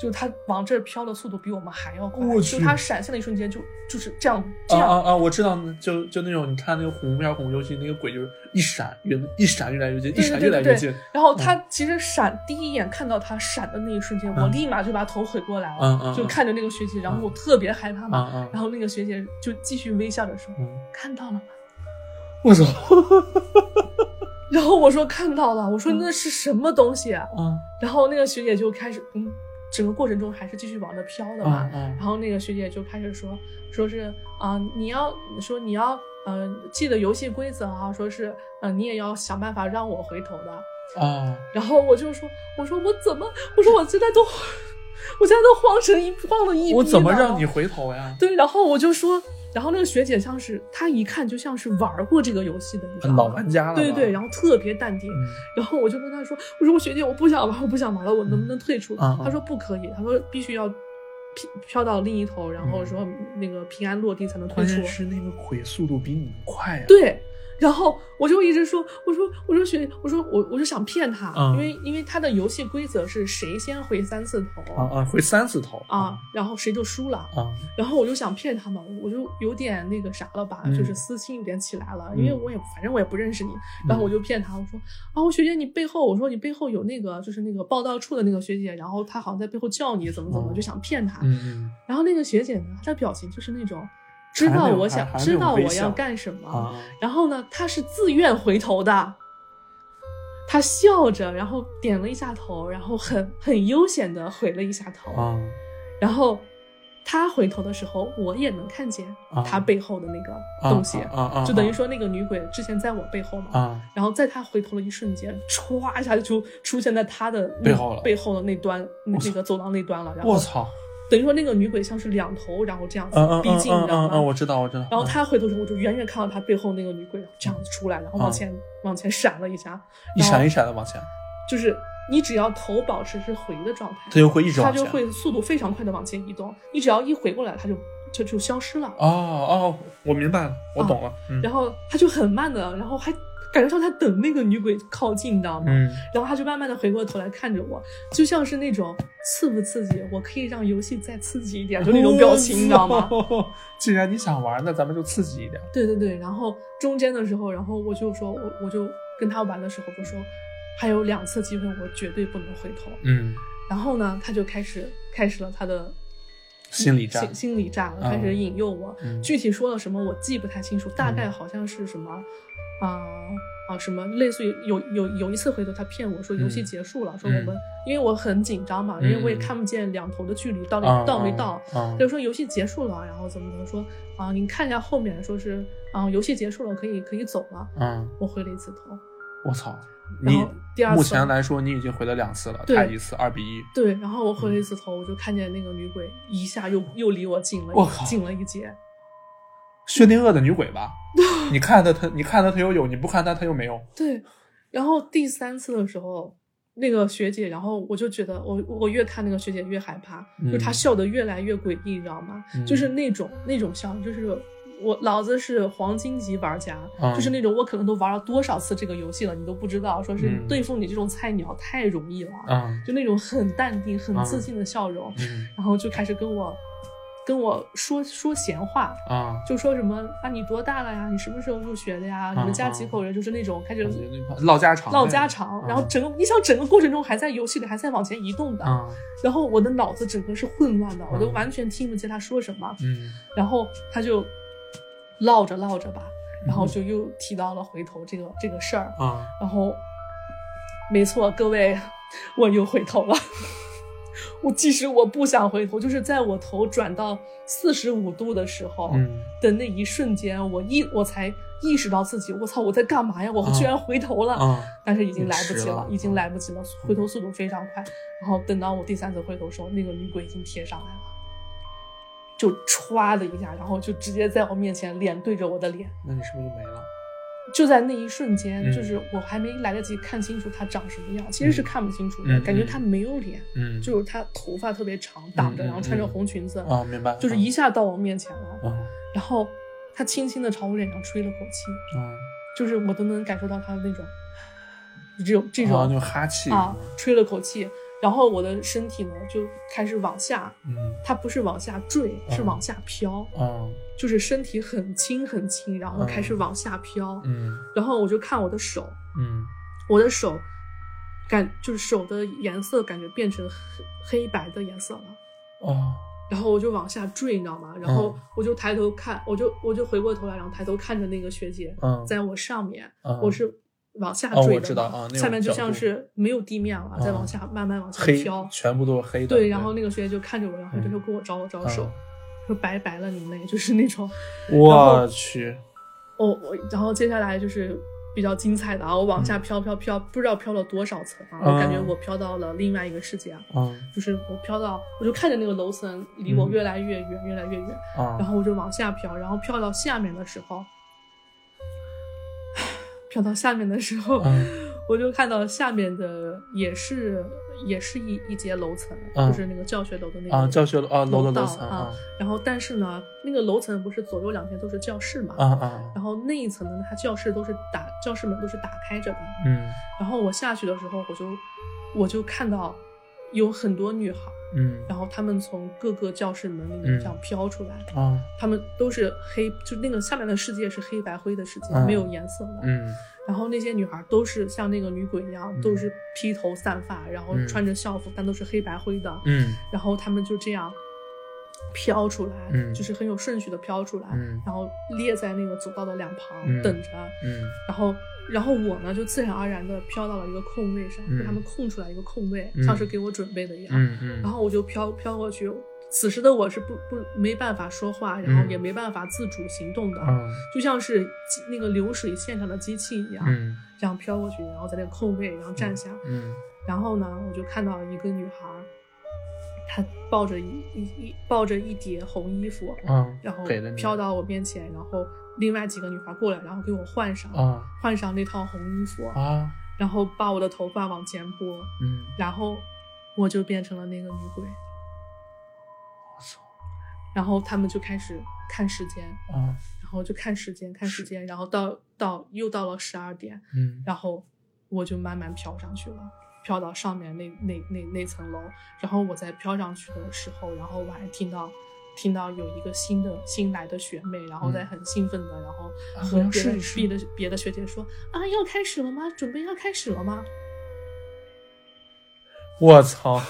就它往这儿飘的速度比我们还要快。我就它闪现的一瞬间就就是这样这样。啊啊啊！我知道，就就那种你看那个红片恐怖游戏，那个鬼就是一闪越一闪越来越近，一闪越来越近。然后他其实闪、第一眼看到他闪的那一瞬间，嗯我立马就把头回过来了，嗯嗯就看着那个学姐，然后我特别害怕嘛。然后那个学姐就继续微笑着说：“嗯，看到了吗？”我操，(laughs) 然后我说看到了，我说那是什么东西然后那个学姐就开始，嗯，整个过程中还是继续往那飘的嘛。嗯嗯然后那个学姐就开始说，说是啊、你要说你要呃记得游戏规则啊，说是呃你也要想办法让我回头的。啊，然后我就说，我说我怎么，我说我现在都，(laughs) 我现在都慌成一慌了一逼我怎么了让你回头呀？对，然后我就说，然后那个学姐像是她一看就像是玩过这个游戏的，你知道吗老玩家了吧，对对，然后特别淡定。嗯然后我就跟她说，我说我学姐我不想玩，我不想玩了，我能不能退出？她说不可以，她说必须要飘飘到另一头，然后嗯说那个平安落地才能退出关键。是那个鬼速度比你们快啊。对，然后我就一直说，我说我说学，我说我我就想骗他，嗯因为因为他的游戏规则是谁先回三次头啊啊，回三次头啊然后谁就输了。啊，然后我就想骗他嘛，我就有点那个啥了吧，嗯就是私心有点起来了，因为嗯我也反正我也不认识你，然后我就骗他，我说啊，我学姐你背后，我说你背后有那个就是那个报道处的那个学姐，然后她好像在背后叫你怎么怎么，哦就想骗他。嗯嗯然后那个学姐呢，她的表情就是那种知道我想知道我要干什么，啊，然后呢，他是自愿回头的，他笑着，然后点了一下头，然后很很悠闲的回了一下头，啊。然后他回头的时候，我也能看见啊他背后的那个啊东西，啊啊，就等于说那个女鬼之前在我背后嘛，啊。然后在他回头的一瞬间，歘一下就出现在他的背后了背后的那端那个走廊那端了，然后我操，等于说那个女鬼像是两头，然后这样子逼近，你知道吗？嗯嗯嗯，我知道我知道。然后他回头时候，我就远远看到他背后那个女鬼这样子出来，然后往前、往前闪了一下，一闪一闪的往前，就是你只要头保持是回的状态，它就会一直它。就会速度非常快的往前移动。你只要一回过来，它就就就消失了。哦哦，我明白了，我懂了。嗯然后它就很慢的，然后还感觉上他等那个女鬼靠近，你知道吗？嗯然后他就慢慢的回过头来看着我，就像是那种刺不刺激，我可以让游戏再刺激一点，(laughs) 就那种表情，你知道吗？哦？既然你想玩，那咱们就刺激一点。对对对，然后中间的时候，然后我就说，我我就跟他玩的时候就说，还有两次机会，我绝对不能回头。嗯，然后呢，他就开始开始了他的心理战心心理战，了开始引诱我。嗯具体说了什么我记不太清楚，大概好像是什么，啊、啊什么，类似于有有有一次回头他骗我说游戏嗯结束了，说我们因为我很紧张嘛，因为我也看不见两头的距离到底啊到没到，就说游戏结束了，然后怎么怎么说啊？你看一下后面，说是啊游戏结束了，可以可以走了。嗯，我回了一次头，我操，你然后第二次目前来说你已经回了两次了，对他一次二比一。对，然后我回了一次头，我就看见那个女鬼一下又又离我近了我靠一近了一截。薛定谔的女鬼吧？(laughs) 你看的他，你看的他又有，你不看他他又没有。对，然后第三次的时候，那个学姐，然后我就觉得我我越看那个学姐越害怕，就是她嗯笑得越来越诡异，你知道吗？嗯就是那种那种笑，就是我老子是黄金级玩家，嗯就是那种我可能都玩了多少次这个游戏了，你都不知道，说是嗯对付你这种菜鸟太容易了，嗯就那种很淡定、很嗯自信的笑容，嗯 (laughs) 然后就开始跟我跟我说说闲话。啊，就说什么啊，你多大了呀？你什么时候入学的呀？你们家几口人？就是那种开始唠家常，唠家常，然后整个你想整个过程中还在游戏里还在往前移动的，啊，然后我的脑子整个是混乱的，我都嗯完全听不见他说什么，嗯然后他就唠着唠着吧，然后就又提到了回头这个这个事儿，啊然后，没错，各位，我又回头了。(laughs) 我即使我不想回头，就是在我头转到四十五度的时候嗯的那一瞬间，我意我才意识到自己，我操，我在干嘛呀？我居然回头了。啊但是已经来不及迟了已经来不及了，回头速度非常快。然后等到我第三次回头的时候，那个女鬼已经贴上来了，就歘的一下，然后就直接在我面前脸对着我的脸。那你是不是就没了？就在那一瞬间，嗯就是我还没来得及看清楚他长什么样，其实是看不清楚的，嗯感觉他没有脸，嗯，就是他头发特别长挡着，嗯然后穿着嗯红裙子，啊，明白，就是一下到我面前了，啊然后他轻轻的朝我脸上吹了口气，啊就是我都能感受到他的那种这种这啊，种那种哈气啊，吹了口气，然后我的身体呢就开始往下，嗯。它不是往下坠，是嗯往下飘，嗯就是身体很轻很轻，然后开始嗯。往下飘，嗯。然后我就看我的手，嗯。我的手感就是手的颜色感觉变成黑黑白的颜色了。哦。然后我就往下坠，你知道吗？然后嗯我就抬头看，我就我就回过头来，然后抬头看着那个学姐，嗯在我上面，嗯我是往下坠的嘛知道啊那下面就像是没有地面了，嗯再往下慢慢往下飘。全部都是黑的，对，然后那个学姐就看着我，然后就跟我招了招手嗯，说拜拜了你妹，就是那种。(laughs) 我去，我我，然后接下来就是比较精彩的啊，我往嗯下飘飘飘，不知道飘了多少层啊，我感觉我飘到了另外一个世界啊，嗯就是我飘到，我就看着那个楼层离我嗯越来越远，越来越远，啊，然后我就往下飘，然后飘到下面的时候，飘到下面的时候，嗯。(laughs) 我就看到下面的也是也是一一节楼层，嗯。就是那个教学楼的那个啊，教学楼啊，楼的道楼层啊啊，然后但是呢，那个楼层不是左右两边都是教室嘛，啊啊，然后那一层呢，它教室都是打教室门都是打开着的，嗯。然后我下去的时候，我就我就看到有很多女孩，嗯。然后他们从各个教室门里嗯。面这样飘出来，啊。他们都是黑，就那个下面的世界是黑白灰的世界，嗯。没有颜色的。嗯。然后那些女孩都是像那个女鬼一样，嗯。都是披头散发，然后嗯。穿着校服，但都是黑白灰的。嗯。然后他们就这样飘出来，嗯。就是很有顺序的飘出来，嗯。然后列在那个走道的两旁、嗯。等着。嗯。然后，然后我呢就自然而然的飘到了一个空位上，嗯。被他们空出来一个空位，嗯。像是给我准备的一样。然后我就飘飘过去。此时的我是不不没办法说话，然后嗯。也没办法自主行动的，嗯。就像是那个流水线上的机器一样，嗯。这样飘过去，然后在那个空位，然后站下，嗯。然后呢，我就看到一个女孩，她抱着一一一抱着一叠红衣服，嗯，然后飘到我面前，然后另外几个女孩过来，然后给我换上，啊。换上那套红衣服，啊。然后把我的头发往前拨，嗯，然后我就变成了那个女鬼。我操。然后他们就开始看时间，啊。然后就看时间，看时间，然后到到又到了十二点，嗯。然后我就慢慢飘上去了，飘到上面那那那那层楼。然后我在飘上去的时候，然后我还听到听到有一个新的新来的学妹，然后在很兴奋的，然后和别的别的别的学姐说啊，要开始了吗？准备要开始了吗？我操！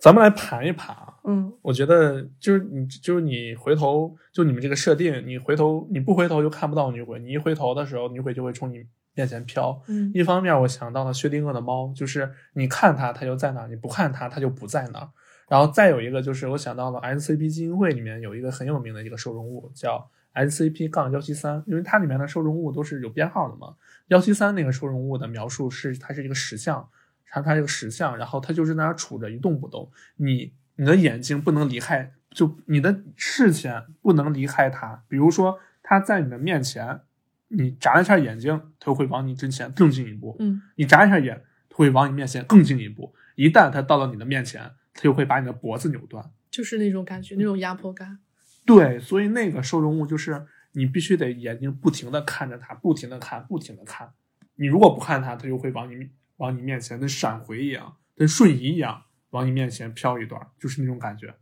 咱们来盘一盘啊，嗯我觉得就是你就是你回头就你们这个设定，你回头你不回头就看不到女鬼，你一回头的时候，女鬼就会冲你面前飘。嗯一方面，我想到了薛定谔的猫，就是你看它，它就在那；你不看它，它就不在那儿。然后再有一个就是，我想到了 SCP 基金会里面有一个很有名的一个受容物，叫 SCP 杠幺七三，因为它里面的受容物都是有编号的嘛。幺七三那个受容物的描述是它是一个石像，它它是个石像，然后它就是在那儿杵着一动不动，你你的眼睛不能离开，就你的视线不能离开它。比如说它在你的面前，你眨一下眼睛，它会往你之前更进一步；嗯你眨一下眼，它会往你面前更进一步。一旦它到了你的面前，它就会把你的脖子扭断。就是那种感觉，那种压迫感。对，所以那个受容物就是你必须得眼睛不停的看着它，不停的看，不停的看。你如果不看它，它就会往你往你面前跟闪回一样，跟瞬移一样往你面前飘一段，就是那种感觉。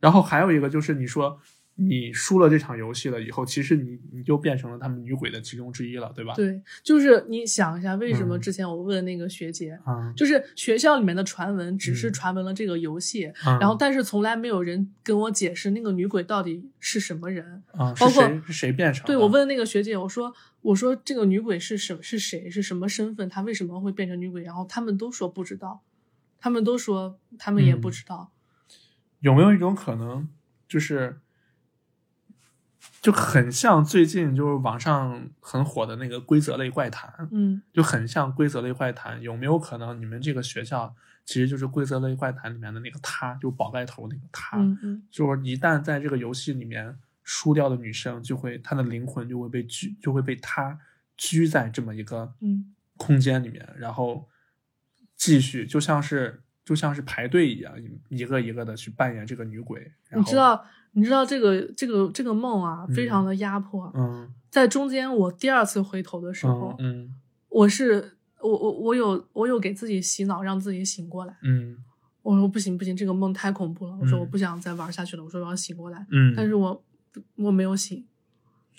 然后还有一个就是你说你输了这场游戏了以后，其实你你就变成了他们女鬼的其中之一了，对吧？对，就是你想一下，为什么嗯之前我问那个学姐，啊，就是学校里面的传闻只是嗯传闻了这个游戏，嗯然后但是从来没有人跟我解释那个女鬼到底是什么人。啊，包括是谁是谁变成的？对我问那个学姐，我说我说这个女鬼是什是谁是什么身份，她为什么会变成女鬼？然后他们都说不知道，他们都说他们也不嗯知道。有没有一种可能，就是就很像最近就是网上很火的那个规则类怪谈，嗯就很像规则类怪谈。有没有可能你们这个学校其实就是规则类怪谈里面的那个他，就宝盖头那个他？嗯嗯就是一旦在这个游戏里面输掉的女生，就会她的灵魂就会被拘，就会被他拘在这么一个嗯空间里面，然后继续就像是就像是排队一样，一一个一个的去扮演这个女鬼。然后你知，道你知道这个这个这个梦啊，非常嗯的压迫。嗯在中间我第二次回头的时候嗯，嗯我是我我我有我有给自己洗脑，让自己醒过来。嗯我说不行不行，这个梦太恐怖了。我说嗯我不想再玩下去了。我说我要醒过来，嗯，但是我我没有醒，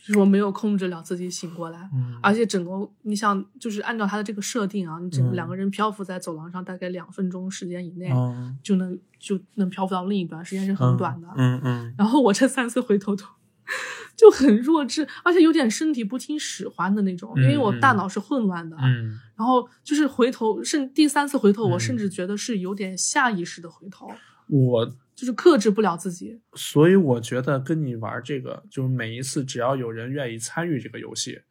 就是我没有控制了自己醒过来。嗯而且整个你想，就是按照他的这个设定啊，你整两个人漂浮在走廊上，大概两分钟时间以内，嗯就能就能漂浮到另一端，时间是很短的。嗯嗯然后我这三次回头都就很弱智，而且有点身体不听使唤的那种，因为我大脑是混乱的。嗯然后就是回头，甚第三次回头，我嗯甚至觉得是有点下意识的回头，我就是克制不了自己。所以我觉得跟你玩这个，就是每一次只要有人愿意参与这个游戏，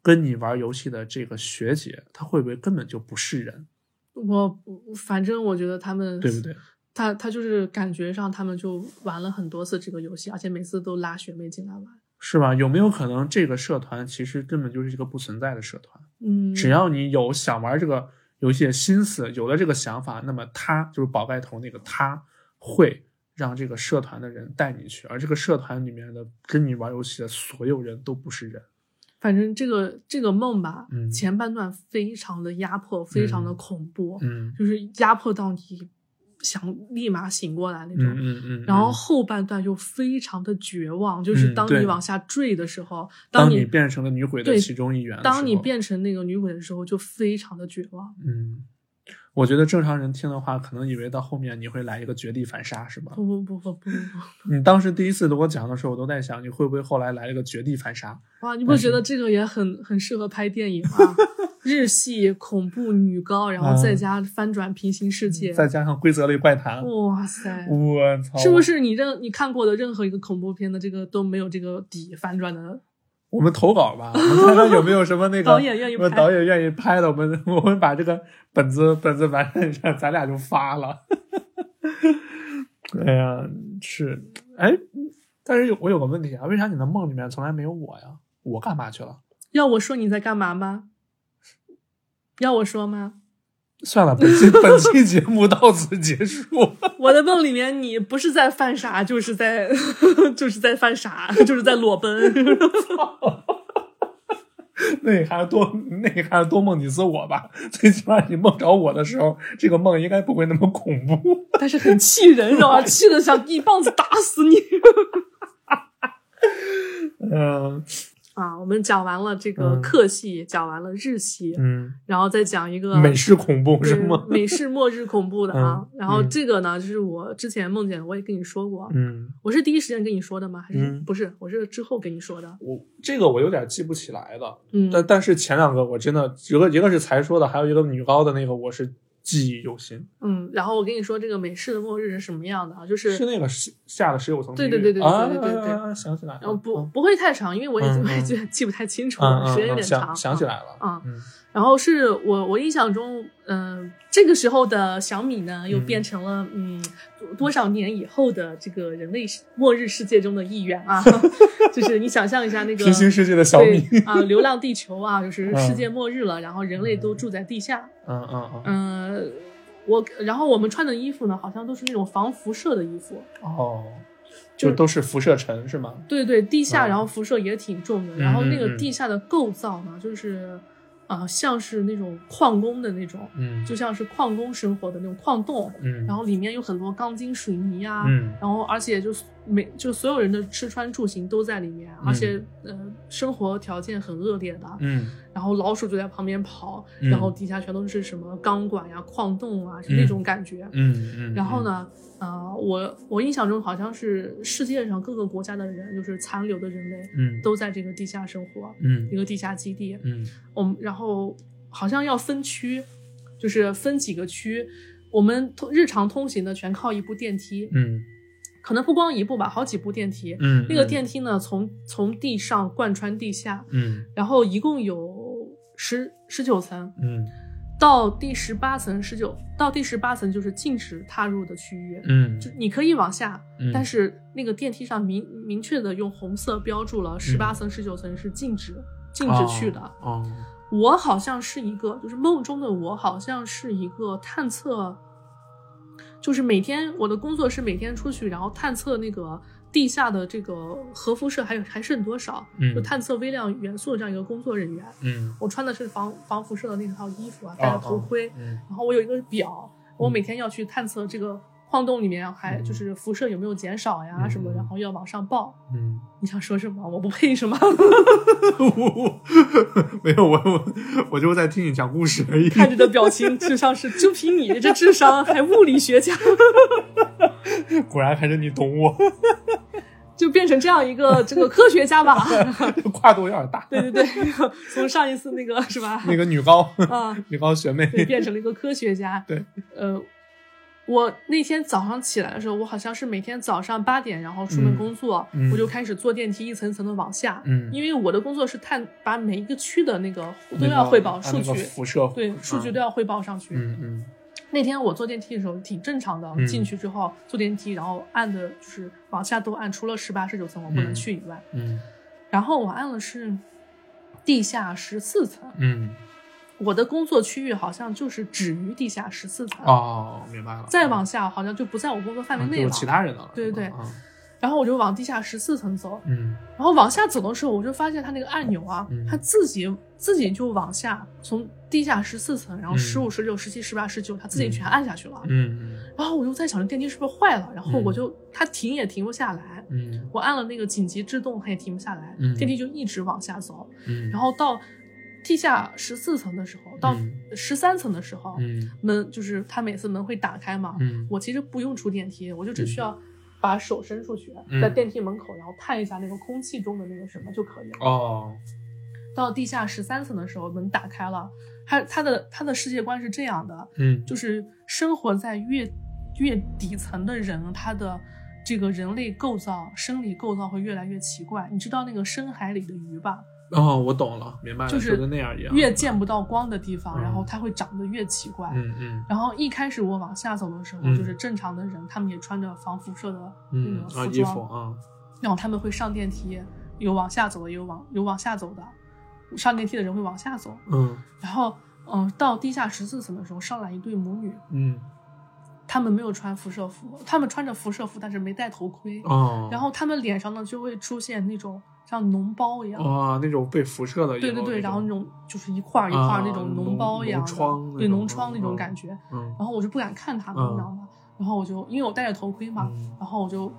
跟你玩游戏的这个学姐，她会不会根本就不是人，我反正我觉得他们对不对？他他就是感觉上他们就玩了很多次这个游戏，而且每次都拉学妹进来玩。是吧？有没有可能这个社团其实根本就是一个不存在的社团？嗯，只要你有想玩这个游戏的心思，有了这个想法，那么他就是宝盖头那个他会让这个社团的人带你去，而这个社团里面的跟你玩游戏的所有人都不是人。反正这个这个梦吧，嗯前半段非常的压迫，非常的嗯恐怖，嗯就是压迫到你想立马醒过来那种。嗯嗯嗯。然后嗯后半段又非常的绝望，就是当你往下坠的时候，当你变成了女鬼的其中一员当你变成那个女鬼的时候，就非常的绝望。嗯，我觉得正常人听的话，可能以为到后面你会来一个绝地反杀，是吧？不不不不不不你当时第一次给我讲的时候，我都在想，你会不会后来来一个绝地反杀？哇！你不觉得这个也很很适合拍电影吗？(laughs) 日系恐怖女高，然后再加翻转平行世界，嗯再加上规则类怪谈，哇塞！我操！是不？是你任你看过的任何一个恐怖片的这个都没有这个底翻转的？我们投稿吧，(laughs) 我们看看有没有什么那个导演愿意拍导演愿意拍的，我们 (laughs) 我们把这个本子本子完善一下，咱俩就发了。(laughs) 哎呀，是哎，但是有我有个问题啊，为啥你的梦里面从来没有我呀？我干嘛去了？要我说你在干嘛吗？要我说吗？算了，本期 (laughs) 本期节目到此结束。我的梦里面你不是在犯傻，就是在 (laughs) 就是在犯傻，就是在裸奔。(laughs) 那你还是多，那你还是多梦几次我吧。最起码你梦着我的时候，这个梦应该不会那么恐怖。但是很气人，知道吧？气的想一棒子打死你。嗯啊，我们讲完了这个嗯客系，讲完了日系，嗯，然后再讲一个美式恐怖是对吗？美式末日恐怖的啊。嗯然后嗯这个呢，就是我之前梦见，我也跟你说过，嗯，我是第一时间跟你说的吗？还是、嗯不是？我是之后跟你说的。我这个我有点记不起来了。嗯，但但是前两个我真的一个一个是才说的，还有一个女高的那个我是记忆犹新，嗯，然后我跟你说这个美式的末日是什么样的啊？就是是那个下下了十九层地狱。对对对对对啊对对对想起来了。然后不嗯不会太长，因为我已经我也记记不太清楚嗯了，嗯时间有点长。啊想起来了。啊嗯然后是我我印象中，嗯、这个时候的小米呢，又嗯变成了嗯多多少年以后的这个人类末日世界中的一员啊，(laughs) 就是你想象一下那个平行世界的小对米。啊，(laughs) 流浪地球啊，就是世嗯界末日了，然后人类都住在地下，嗯嗯嗯。嗯、我然后我们穿的衣服呢，好像都是那种防辐射的衣服，哦，就就都是辐射尘是吗？对对，地下嗯然后辐射也挺重的，然后那个地下的构造呢，就是呃，像是那种矿工的那种，嗯，就像是矿工生活的那种矿洞，嗯，然后里面有很多钢筋水泥啊，嗯。然后而且就是每就所有人的吃穿住行都在里面，而且呃生活条件很恶劣的，嗯然后老鼠就在旁边跑，嗯然后底下全都是什么钢管呀、矿洞啊，是那种感觉。嗯嗯，然后呢，呃，我我印象中好像是世界上各个国家的人，就是残留的人类，嗯都在这个地下生活，嗯一个地下基地。嗯我们然后好像要分区，就是分几个区。我们通日常通行的全靠一部电梯，嗯可能不光一部吧，好几部电梯。嗯，那个电梯呢，从从地上贯穿地下，嗯然后一共有十十九层，嗯。到第十八层十九到第十八层就是禁止踏入的区域，嗯。就你可以往下，嗯。但是那个电梯上明明确的用红色标注了十八层十九层是禁止禁止去的。哦。我好像是一个，就是梦中的我，好像是一个探测，就是每天我的工作是每天出去，然后探测那个地下的这个核辐射还有还剩多少，嗯就探测微量元素的这样一个工作人员。嗯我穿的是防防辐射的那套衣服啊，戴着头盔，嗯然后我有一个表，我每天要去探测这个矿洞里面还嗯就是辐射有没有减少呀什么，嗯然后要往上报。嗯，你想说什么？我不配是吗？(laughs) 没有我我我就在听你讲故事而已。看着的表情智商是就凭你这智商还物理学家，(laughs) 果然还是你懂我，就变成这样一个 (laughs) 这个科学家吧。(laughs) 跨度有点大。对 (laughs) 对对，从上一次那个是吧？那个女高啊，女高学妹，对，变成了一个科学家。对，呃，我那天早上起来的时候，我好像是每天早上八点，然后出门工作，我就开始坐电梯一层层的往下，嗯因为我的工作是探把每一个区的那个都要汇报数据啊那个，辐射，对，数据都要汇报上去。嗯嗯那天我坐电梯的时候挺正常的，嗯进去之后坐电梯，然后按的就是往下都按，除了十八、十九层我不能嗯去以外，嗯然后我按的是地下十四层。嗯我的工作区域好像就是止于地下十四层，哦，明白了。再往下好像就不在我工作范围内了。其他人的了。对对是吧啊然后我就往地下十四层走，嗯。然后往下走的时候，我就发现它那个按钮啊，嗯。它自己自己就往下，从地下十四层，然后嗯。十五、十六、十七、十八、十九，它自己全按下去了。嗯然后我就在想，这电梯是不是坏了？然后嗯。我就它停也停不下来，嗯。我按了那个紧急制动，它也停不下来，嗯。电梯就一直往下走。嗯，然后到地下十四层的时候，到嗯。十三层的时候，嗯。门就是它每次门会打开嘛，嗯。我其实不用出电梯，我就只需要把手伸出去，嗯在电梯门口，然后探一下那个空气中的那个什么就可以了。哦到地下十三层的时候，门打开了，他他的他的世界观是这样的，嗯就是生活在越越底层的人，他的这个人类构造、生理构造会越来越奇怪。你知道那个深海里的鱼吧？哦，我懂了，明白了，就是跟那样一样，越见不到光的地方，嗯然后它会长得越奇怪。嗯嗯。然后一开始我往下走的时候，嗯。就是正常的人，他们也穿着防辐射的那个服装，衣服啊。然后他们会上电梯，有往下走的，有往有往下走的。上电梯的人会往下走，嗯。然后嗯，到地下十四层的时候，上来一对母女，嗯。他们没有穿辐射服，他们穿着辐射服，但是没戴头盔，哦，然后他们脸上呢就会出现那种像脓包一样。哇那种被辐射的，对对对，然后那种种就是一块一块那种脓包一样对脓疮那种嗯感觉。嗯然后我就不敢看他们，嗯你知道吗？然后我就因为我戴着头盔嘛，嗯然后我就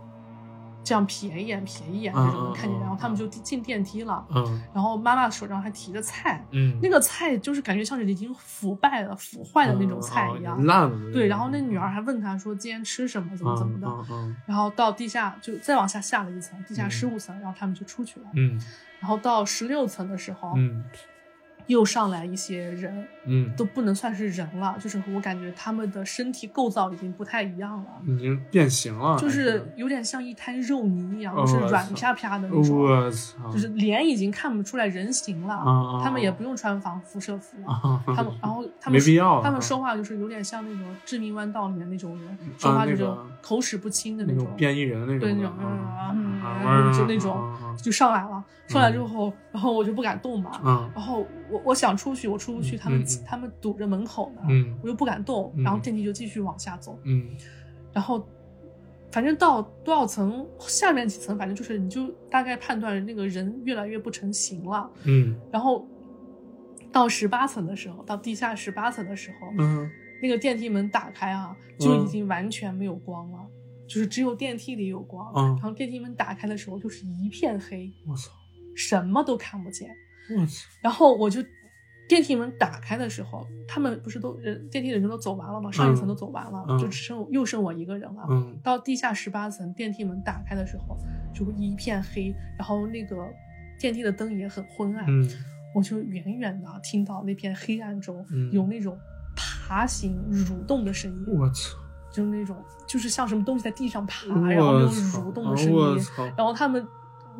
这样瞥一眼瞥一眼嗯这种能看见，然后他们就进电梯了，嗯。然后妈妈手上还提着菜，嗯。那个菜就是感觉像是已经腐败了、腐坏的那种菜一样。嗯烂了对，然后那女儿还问他说今天吃什么，怎么怎么的。然后到地下就再往下下了一层，地下嗯。十五层，然后他们就出去了。嗯。然后到十六层的时候，嗯又上来一些人，嗯都不能算是人了，就是我感觉他们的身体构造已经不太一样了，已经变形了，就是有点像一滩肉泥一样，哦就是软啪啪的那种，我操，就是脸已经看不出来人形了。他们也不用穿防辐射服他们，(laughs) 然后他们没必要啊他们说话就是有点像那种《致命弯道》里面那种人，说话就是口齿不清的那种，变异人那种的，对那种就那种就上来了。上来之后，然后我就不敢动嘛。啊然后我我想出去，我出不去，他们他们堵着门口呢，嗯我又不敢动，嗯然后电梯就继续往下走，嗯然后反正到多少层，下面几层，反正就是你就大概判断那个人越来越不成形了。嗯然后到十八层的时候，到地下十八层的时候，嗯那个电梯门打开啊，就已经完全没有光了，就是只有电梯里有光。嗯然后电梯门打开的时候，就是一片黑，我操，什么都看不见。我操，然后我就电梯门打开的时候，他们不是都人电梯的人都走完了吗？上一层都走完了，嗯就只剩又剩我一个人了。嗯。到地下十八层，电梯门打开的时候，就一片黑，然后那个电梯的灯也很昏暗。嗯。我就远远的听到那片黑暗中嗯。有那种爬行、蠕动的声音，我操，就是那种就是像什么东西在地上爬，然后那种蠕动的声音，然后他们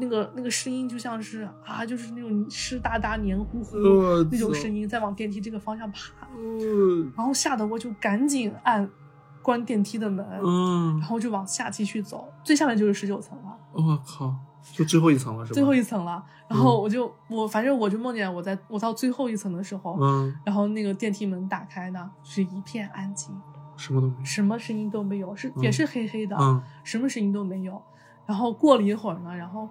那个那个声音就像是啊，就是那种湿哒哒、黏糊糊我那种声音在往电梯这个方向爬，嗯然后吓得我就赶紧按关电梯的门，嗯然，后就往下继续走，最下面就是十九层了。我靠，就最后一层了是吧？最后一层了，然后我就、我反正我就梦见我在我到最后一层的时候，嗯，然后那个电梯门打开呢，是一片安静，什么都没有。什么声音都没有，是、嗯也是黑黑的，嗯什么声音都没有。然后过了一会儿呢，然后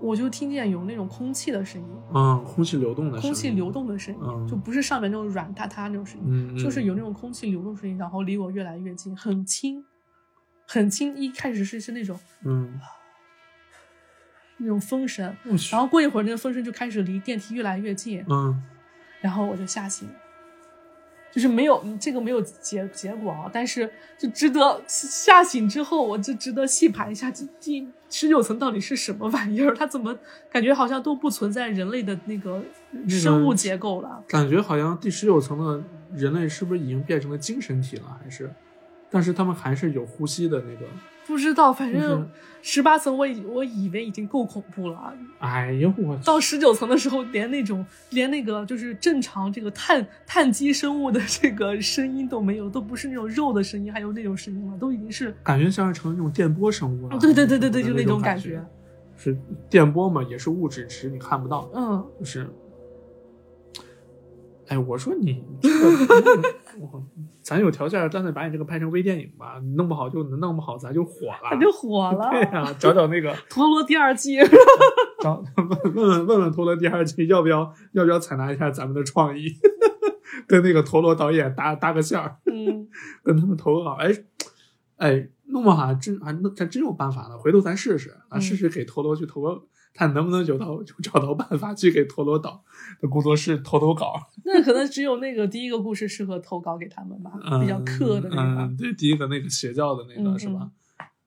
我就听见有那种空气的声音，嗯，空气流动的声音，空气流动的声音，嗯。就不是上面那种软塌塌那种声音，嗯，嗯，就是有那种空气流动声音，然后离我越来越近，很轻，很轻。一开始是是那种嗯，那种风声，然后过一会儿那个风声就开始离电梯越来越近，嗯。然后我就吓醒了，就是没有这个没有结结果啊，但是就值得吓醒之后，我就值得细盘一下这第十九层到底是什么玩意儿，它怎么感觉好像都不存在人类的那个生物结构了？感觉好像第十九层的人类是不是已经变成了精神体了？还是，但是他们还是有呼吸的那个。不知道，反正十八层我以我以为已经够恐怖了，哎呦我到十九层的时候，连那种连那个就是正常这个碳碳基生物的这个声音都没有，都不是那种肉的声音，还有那种声音了，都已经是感觉像是成了那种电波生物了。对对对对对，就就那种感感觉。是电波嘛，也是物质，只是你看不到。嗯，就是，哎，我说你这个，我咱有条件，干脆把你这个拍成微电影吧。你弄不好就弄不好，咱就火了。咱就火了。对呀、找找那个陀螺第二季，找问问问问陀螺第二季要不要要不要采纳一下咱们的创意，(laughs) 跟那个陀螺导演搭搭个线儿，嗯，跟他们投个稿。哎哎，弄不好还真还那咱真有办法了。回头咱试试啊，嗯试试给陀螺去投个，看能不能有到 (laughs) 就找到办法去给陀螺岛的工作室投投稿。(laughs) 那可能只有那个第一个故事适合投稿给他们吧，嗯、比较克的那个。嗯，对，第一个那个邪教的那个、嗯是吧？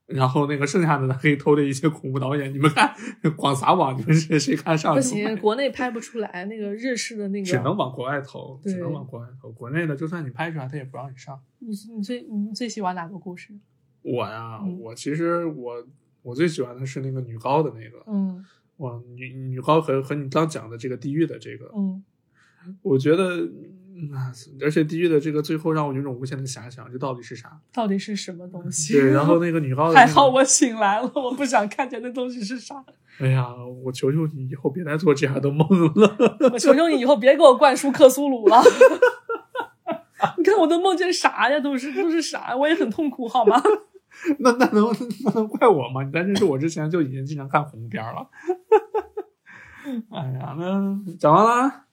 然后那个剩下的呢，可以偷的一些恐怖导演，你们看广撒网，你们谁谁看上不 (laughs) 行，国内拍不出来，那个日式的那个。只能往国外投，只能往国外投。国内的就算你拍出来，他也不让你上。你你最你最喜欢哪个故事？我呀，嗯我其实我我最喜欢的是那个女高的那个，嗯哇，女女高和和你刚讲的这个地狱的这个，嗯我觉得，而且地狱的这个最后让我有种无限的遐想，这到底是啥？到底是什么东西？对，然后那个女高的、(laughs) 那个，还好我醒来了，我不想看见那东西是啥。哎呀，我求求你以后别再做这样的梦了。我求求你以后别给我灌输克苏鲁了。(laughs) 你看我都梦见啥呀？都是都是啥？我也很痛苦，好吗？(laughs) 那那能那能怪我吗？你在认识我之前就已经经常看恐怖片了。(laughs) 哎呀，那讲完了。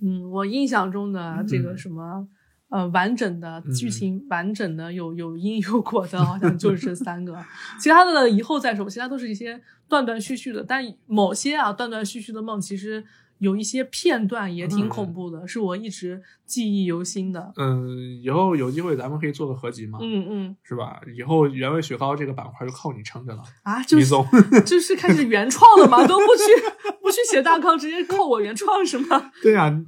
嗯，我印象中的这个嗯什么，呃，完整的嗯剧情，完整的有有因有果的，(laughs) 好像就是这三个，其他的以后再说，其他都是一些断断续续的。但某些啊断断续续的梦，其实有一些片段也挺恐怖的，是我一直记忆犹新的。嗯，以后有机会咱们可以做个合集嘛，嗯嗯是吧？以后原味雪糕这个板块就靠你撑着了，啊，就是。就是开始原创了嘛，都不去不去写大纲，直接靠我原创是吗？(laughs) 对呀、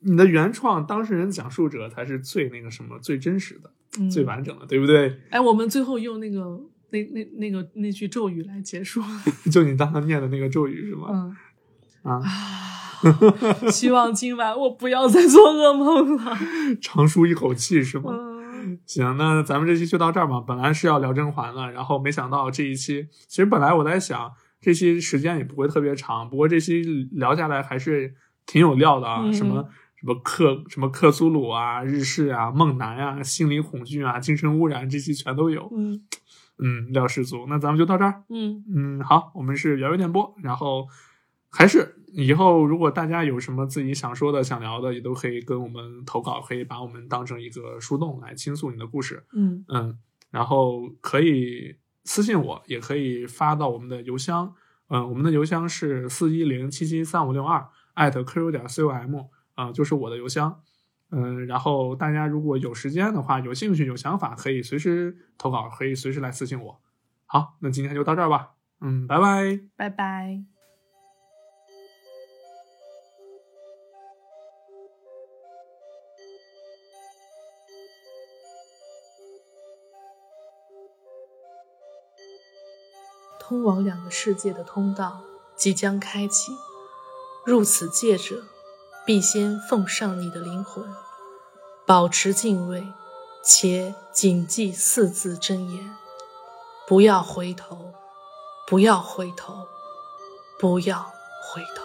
你的原创当事人讲述者才是最那个什么、最真实的、嗯最完整的，对不对？哎，我们最后用那个那那那个那句咒语来结束。(laughs) 就你刚刚念的那个咒语是吗？嗯啊，啊，(laughs) 希望今晚我不要再做噩梦了。长舒一口气是吗？嗯行，那咱们这期就到这儿吧。本来是要聊甄嬛的，然后没想到这一期，其实本来我在想，这期时间也不会特别长，不过这期聊下来还是挺有料的啊，嗯什么什么克什么克苏鲁啊、日式啊、梦男啊、心理恐惧啊、精神污染，这些全都有，嗯嗯，料十足。那咱们就到这儿，嗯，嗯，好，我们是原味电波，然后还是以后如果大家有什么自己想说的、想聊的，也都可以跟我们投稿，可以把我们当成一个树洞来倾诉你的故事。嗯嗯，然后可以私信我，也可以发到我们的邮箱。嗯，我们的邮箱是四一零七七三五六二艾特 qq 点 com 啊、就是我的邮箱。嗯，然后大家如果有时间的话，有兴趣、有想法，可以随时投稿，可以随时来私信我。好，那今天就到这儿吧。嗯，拜拜。拜拜。通往两个世界的通道即将开启，入此界者，必先奉上你的灵魂，保持敬畏，且谨记四字真言：不要回头，不要回头，不要回头。